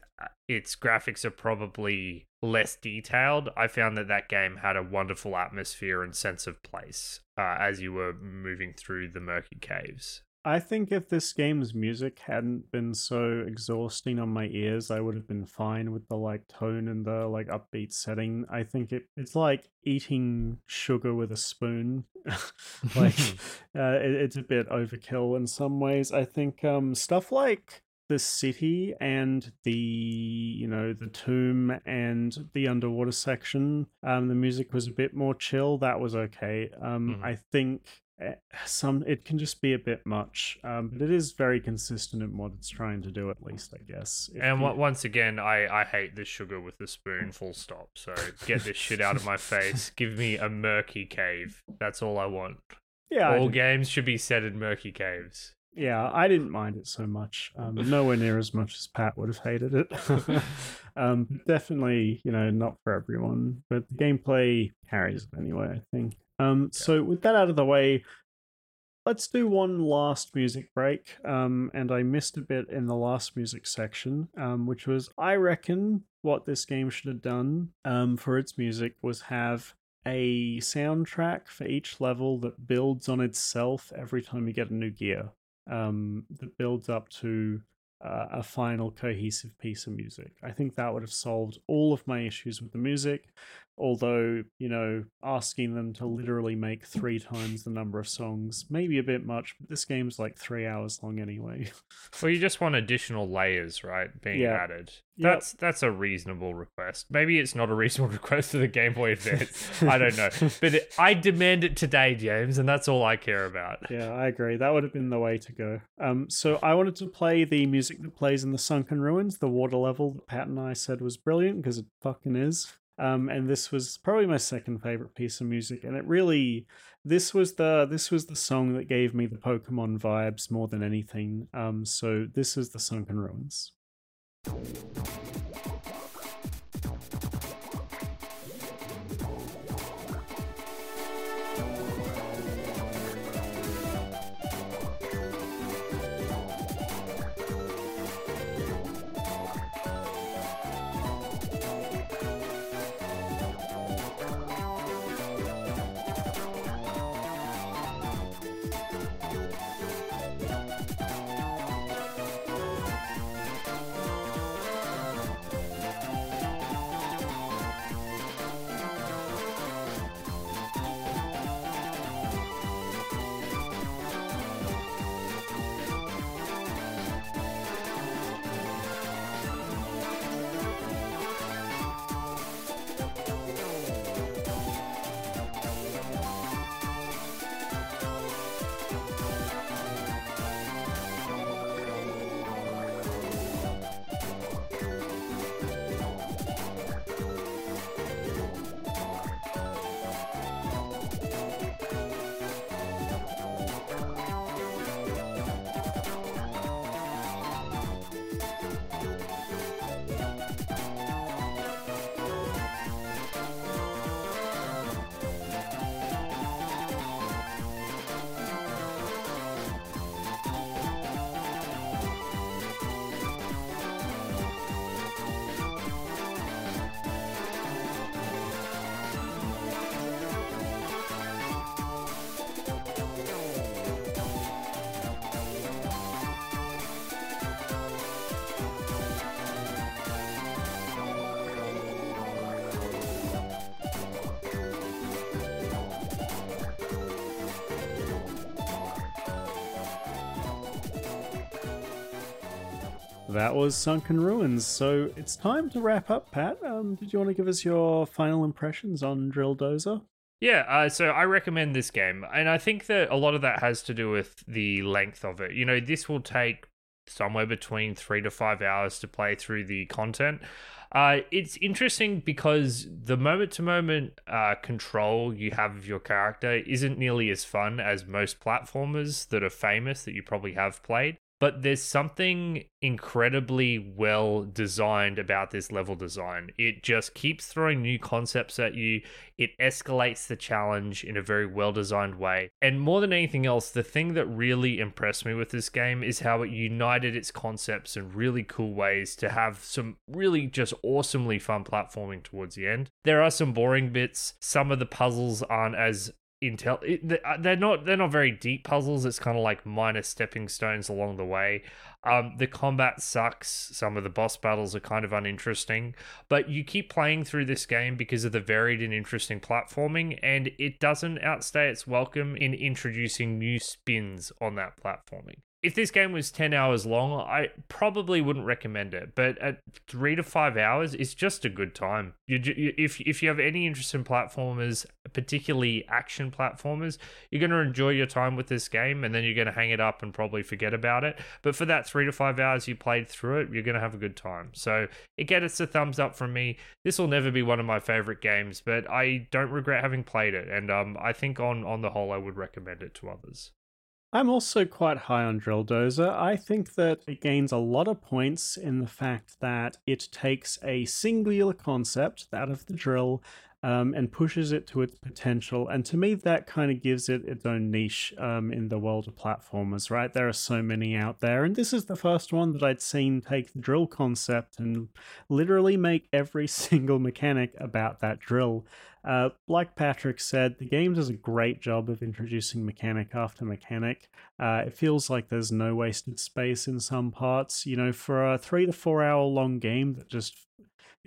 its graphics are probably less detailed, I found that that game had a wonderful atmosphere and sense of place uh, as you were moving through the murky caves. I think if this game's music hadn't been so exhausting on my ears, I would have been fine with the like tone and the like upbeat setting. I think it it's like eating sugar with a spoon. <laughs> like <laughs> uh, it, it's a bit overkill in some ways. I think um stuff like the city and the you know the tomb and the underwater section um the music was a bit more chill that was okay um Mhm. i think some it can just be a bit much um but it is very consistent in what it's trying to do at least i guess If And you- on- once again, I, I hate the sugar with the spoon, full stop. So get this shit out of my face. <laughs> Give me a murky cave. That's all I want. yeah all games should be set in murky caves. yeah i didn't mind it so much um nowhere near as much as pat would have hated it <laughs> <laughs> um definitely you know not for everyone but the gameplay carries it anyway i think um so with that out of the way let's do one last music break um and i missed a bit in the last music section um which was i reckon what this game should have done um for its music was have a soundtrack for each level that builds on itself every time you get a new gear um, that builds up to uh, a final cohesive piece of music. I think that would have solved all of my issues with the music. Although, you know, asking them to literally make three times the number of songs, maybe a bit much, but this game's like three hours long anyway. <laughs> Well, you just want additional layers, right, being Yeah. added. Yep. That's that's a reasonable request. Maybe it's not a reasonable <laughs> request for the Game Boy Advance. I don't know, <laughs> but it, I demand it today, James, and that's all I care about. yeah, I agree. That would have been the way to go. Um, so I wanted to play the music that plays in the Sunken Ruins, the water level that Pat and I said was brilliant because it fucking is. Um, and this was probably my second favorite piece of music, and it really, this was the this was the song that gave me the Pokemon vibes more than anything. Um, so this is the Sunken Ruins. That was Sunken Ruins. So it's time to wrap up, Pat. Um, did you want to give us your final impressions on Drill Dozer? Yeah, uh, so I recommend this game, and I think that a lot of that has to do with the length of it. You know, this will take somewhere between three to five hours to play through the content. Uh, it's interesting because the moment to moment control you have of your character isn't nearly as fun as most platformers that are famous that you probably have played but there's something incredibly well designed about this level design. It just keeps throwing new concepts at you. It escalates the challenge in a very well designed way. And more than anything else, the thing that really impressed me with this game is how it united its concepts in really cool ways to have some really just awesomely fun platforming towards the end. There are some boring bits. Some of the puzzles aren't as intel uh, they're not they're not very deep puzzles. It's kind of like minor stepping stones along the way. Um the combat sucks. Some of the boss battles are kind of uninteresting but you keep playing through this game because of the varied and interesting platforming and it doesn't outstay its welcome in introducing new spins on that platforming if this game was 10 hours long, I probably wouldn't recommend it. But at three to five hours, it's just a good time. You, you, if, if you have any interest in platformers, particularly action platformers, you're going to enjoy your time with this game and then you're going to hang it up and probably forget about it. But for that three to five hours you played through it, you're going to have a good time. So it gets a thumbs up from me. This will never be one of my favorite games, but I don't regret having played it. And um, I think on, on the whole, I would recommend it to others. I'm also quite high on Drill Dozer. I think that it gains a lot of points in the fact that it takes a singular concept, that of the drill, um, and pushes it to its potential. And to me, that kind of gives it its own niche um, in the world of platformers, right? There are so many out there. And this is the first one that I'd seen take the drill concept and literally make every <laughs> single mechanic about that drill. Uh, like Patrick said, the game does a great job of introducing mechanic after mechanic. Uh, it feels like there's no wasted space in some parts. You know, for a three to four hour long game that just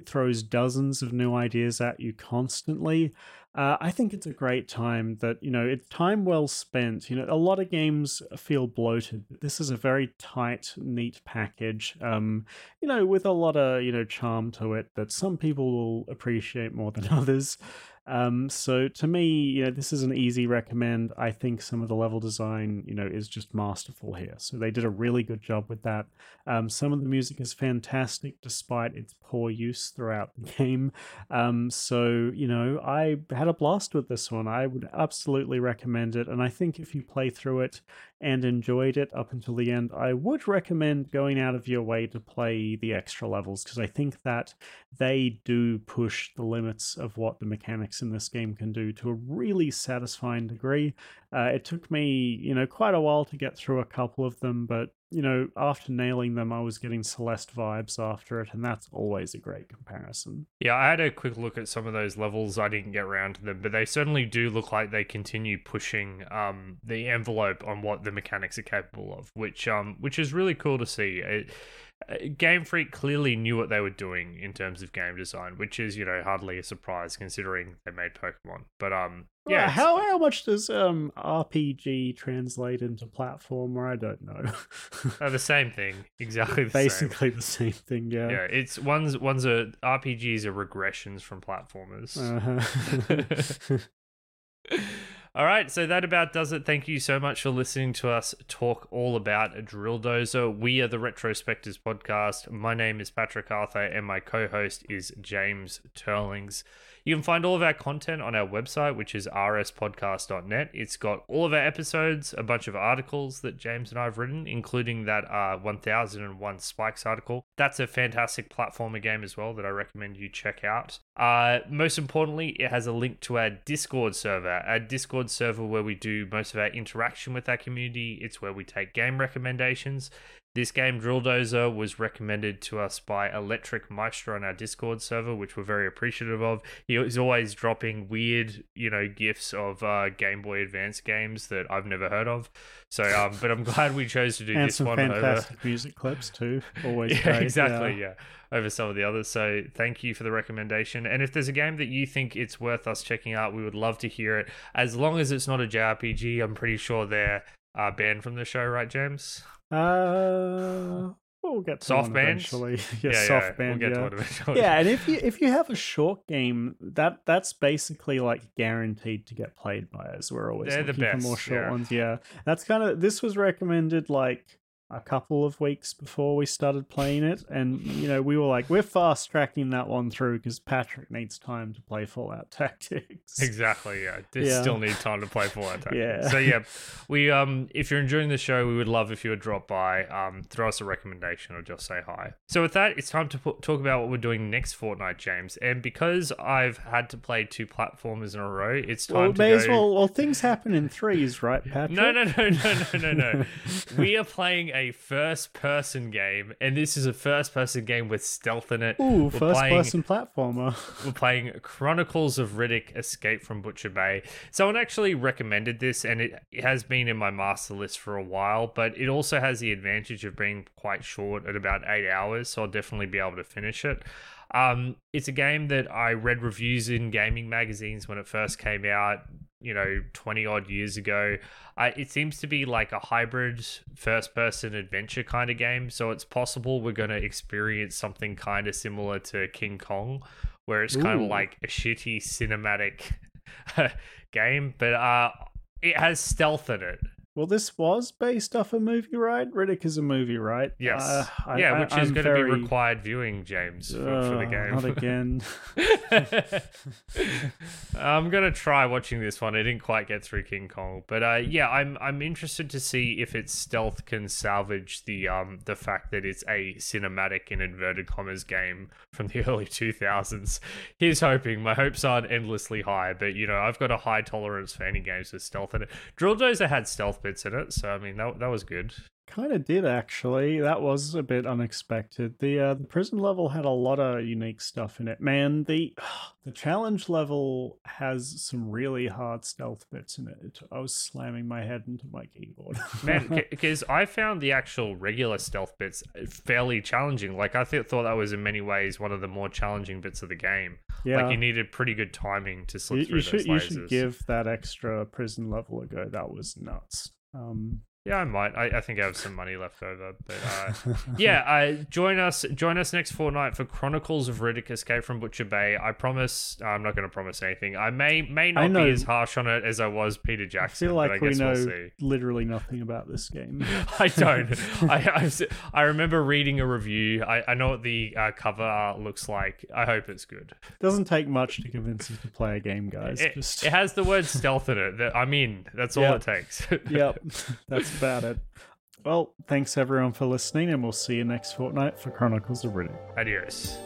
throws dozens of new ideas at you constantly. Uh, I think it's a great time that, you know, it's time well spent. You know, a lot of games feel bloated. This is a very tight, neat package, um, you know, with a lot of, you know, charm to it that some people will appreciate more than <laughs> others. Um, so to me, you know, this is an easy recommend. I think some of the level design, you know, is just masterful here. So they did a really good job with that. Um, some of the music is fantastic despite its poor use throughout the <laughs> game. Um, so, you know, I had a blast with this one. I would absolutely recommend it. And I think if you play through it and enjoyed it up until the end, I would recommend going out of your way to play the extra levels because I think that they do push the limits of what the mechanics in this game can do to a really satisfying degree. Uh, it took me, you know, quite a while to get through a couple of them, but you know, after nailing them, I was getting Celeste vibes after it, and that's always a great comparison. Yeah, I had a quick look at some of those levels. I didn't get around to them, but they certainly do look like they continue pushing um, the envelope on what the mechanics are capable of, which um, which is really cool to see. It, Game Freak clearly knew what they were doing in terms of game design, which is you know hardly a surprise considering they made Pokemon. But um, yeah, how how much does um RPG translate into platformer? I don't know. uh, the same thing, <laughs> exactly. The Basically same. the same thing. Yeah. Yeah, it's one's one's a RPGs are regressions from platformers. Uh-huh. <laughs> <laughs> All right, so that about does it. Thank you so much for listening to us talk all about Drill Dozer. We are the Retrospectors podcast. My name is Patrick Arthur, and my co host is James Turlings. You can find all of our content on our website, which is rspodcast.net. It's got all of our episodes, a bunch of articles that James and I have written, including that uh, 1001 Spikes article. That's a fantastic platformer game as well that I recommend you check out. Uh, most importantly, it has a link to our Discord server, our Discord server where we do most of our interaction with our community. It's where we take game recommendations. This game, Drill Dozer, was recommended to us by Electric Maestro on our Discord server, which we're very appreciative of. He He's always dropping weird, you know, gifs of uh, Game Boy Advance games that I've never heard of. So, um, but I'm <laughs> glad we chose to do and this some one fantastic over. music clips too. Always <laughs> yeah, great. exactly. Yeah. yeah, over some of the others. So, thank you for the recommendation. And if there's a game that you think it's worth us checking out, we would love to hear it. As long as it's not a JRPG, I'm pretty sure they're uh, banned from the show, right, James? Uh, We'll get to Soft band? eventually. <laughs> yeah, yeah, soft yeah, band. We'll get yeah. to it eventually. yeah, and if you <laughs> if you have a short game, that that's basically like guaranteed to get played by us. We're always They're the looking for more short yeah. ones. Yeah, that's kind of this was recommended like a couple of weeks before we started playing it, and you know we were like we're fast tracking that one through because Patrick needs time to play Fallout <laughs> Tactics. Exactly. Yeah. They Yeah. still need time to play Fallout <laughs> Tactics. Yeah. So yeah, we um, if you're enjoying the show, we would love if you would drop by, um, throw us a recommendation or just say hi. So with that, it's time to put, talk about what we're doing next fortnight, James. And because I've had to play two platformers in a row, it's time Well, to may as well. Well, things happen in threes, right, Patrick? No, no, no, no, no, no, no. <laughs> we are playing a first-person game, and this is a first-person game with stealth in it. Ooh, We're first playing- person platformer. <laughs> we're playing Chronicles of Riddick Escape from Butcher Bay. Someone actually recommended this, and it it has been in my master list for a while, but it also has the advantage of being quite short at about eight hours, so I'll definitely be able to finish it. Um, it's a game that I read reviews in gaming magazines when it first came out, you know, 20 odd years ago. Uh, it seems to be like a hybrid first person adventure kind of game. So it's possible we're going to experience something kind of similar to King Kong, where it's kind of like a shitty cinematic <laughs> game, but uh, it has stealth in it. Well, this was based off a movie, right? Riddick is a movie, right? Yes. Uh, I- yeah, I- which is I'm going to very- be required viewing, James, for, for the game. Not <laughs> again. <laughs> I'm gonna try watching this one. I didn't quite get through King Kong, but uh, yeah, I'm I'm interested to see if its stealth can salvage the um the fact that it's a cinematic in inverted commas game from the <laughs> early 2000s. Here's hoping. My hopes aren't endlessly high, but you know I've got a high tolerance for any games with stealth in it. Drill Dozer had stealth bits in it, so I mean that that was good. kind of did actually. That was a bit unexpected. The uh, the prison level had a lot of unique stuff in it. Man, the <sighs> the challenge level has some really hard stealth bits in it. I was slamming my head into my keyboard. <laughs> Man, <laughs> because I found the actual regular stealth bits fairly challenging. Like I th- thought that was in many ways one of the more challenging bits of the game. yeah. Like you needed pretty good timing to slip you, through you those should you should give that extra prison level a go. That was nuts. Um, yeah, I might. I, I think I have some money left over, but uh, <laughs> yeah, uh, join us. Join us next fortnight for Chronicles of Riddick: Escape from Butcher Bay. I promise. I'm not going to promise anything. I may may not be as harsh on it as I was Peter Jackson. I feel like I we guess know we'll see. literally nothing about this game. <laughs> I don't. <laughs> I I remember reading a review. I, I know what the uh, cover art looks like. I hope it's good. It Doesn't take much to convince you to play a game, guys. It, Just it has the word stealth in it. That- I'm in. That's all Yeah. it takes. yep, that's about it. Well, thanks everyone for listening, and we'll see you next fortnight for Chronicles of Riddick. Adios.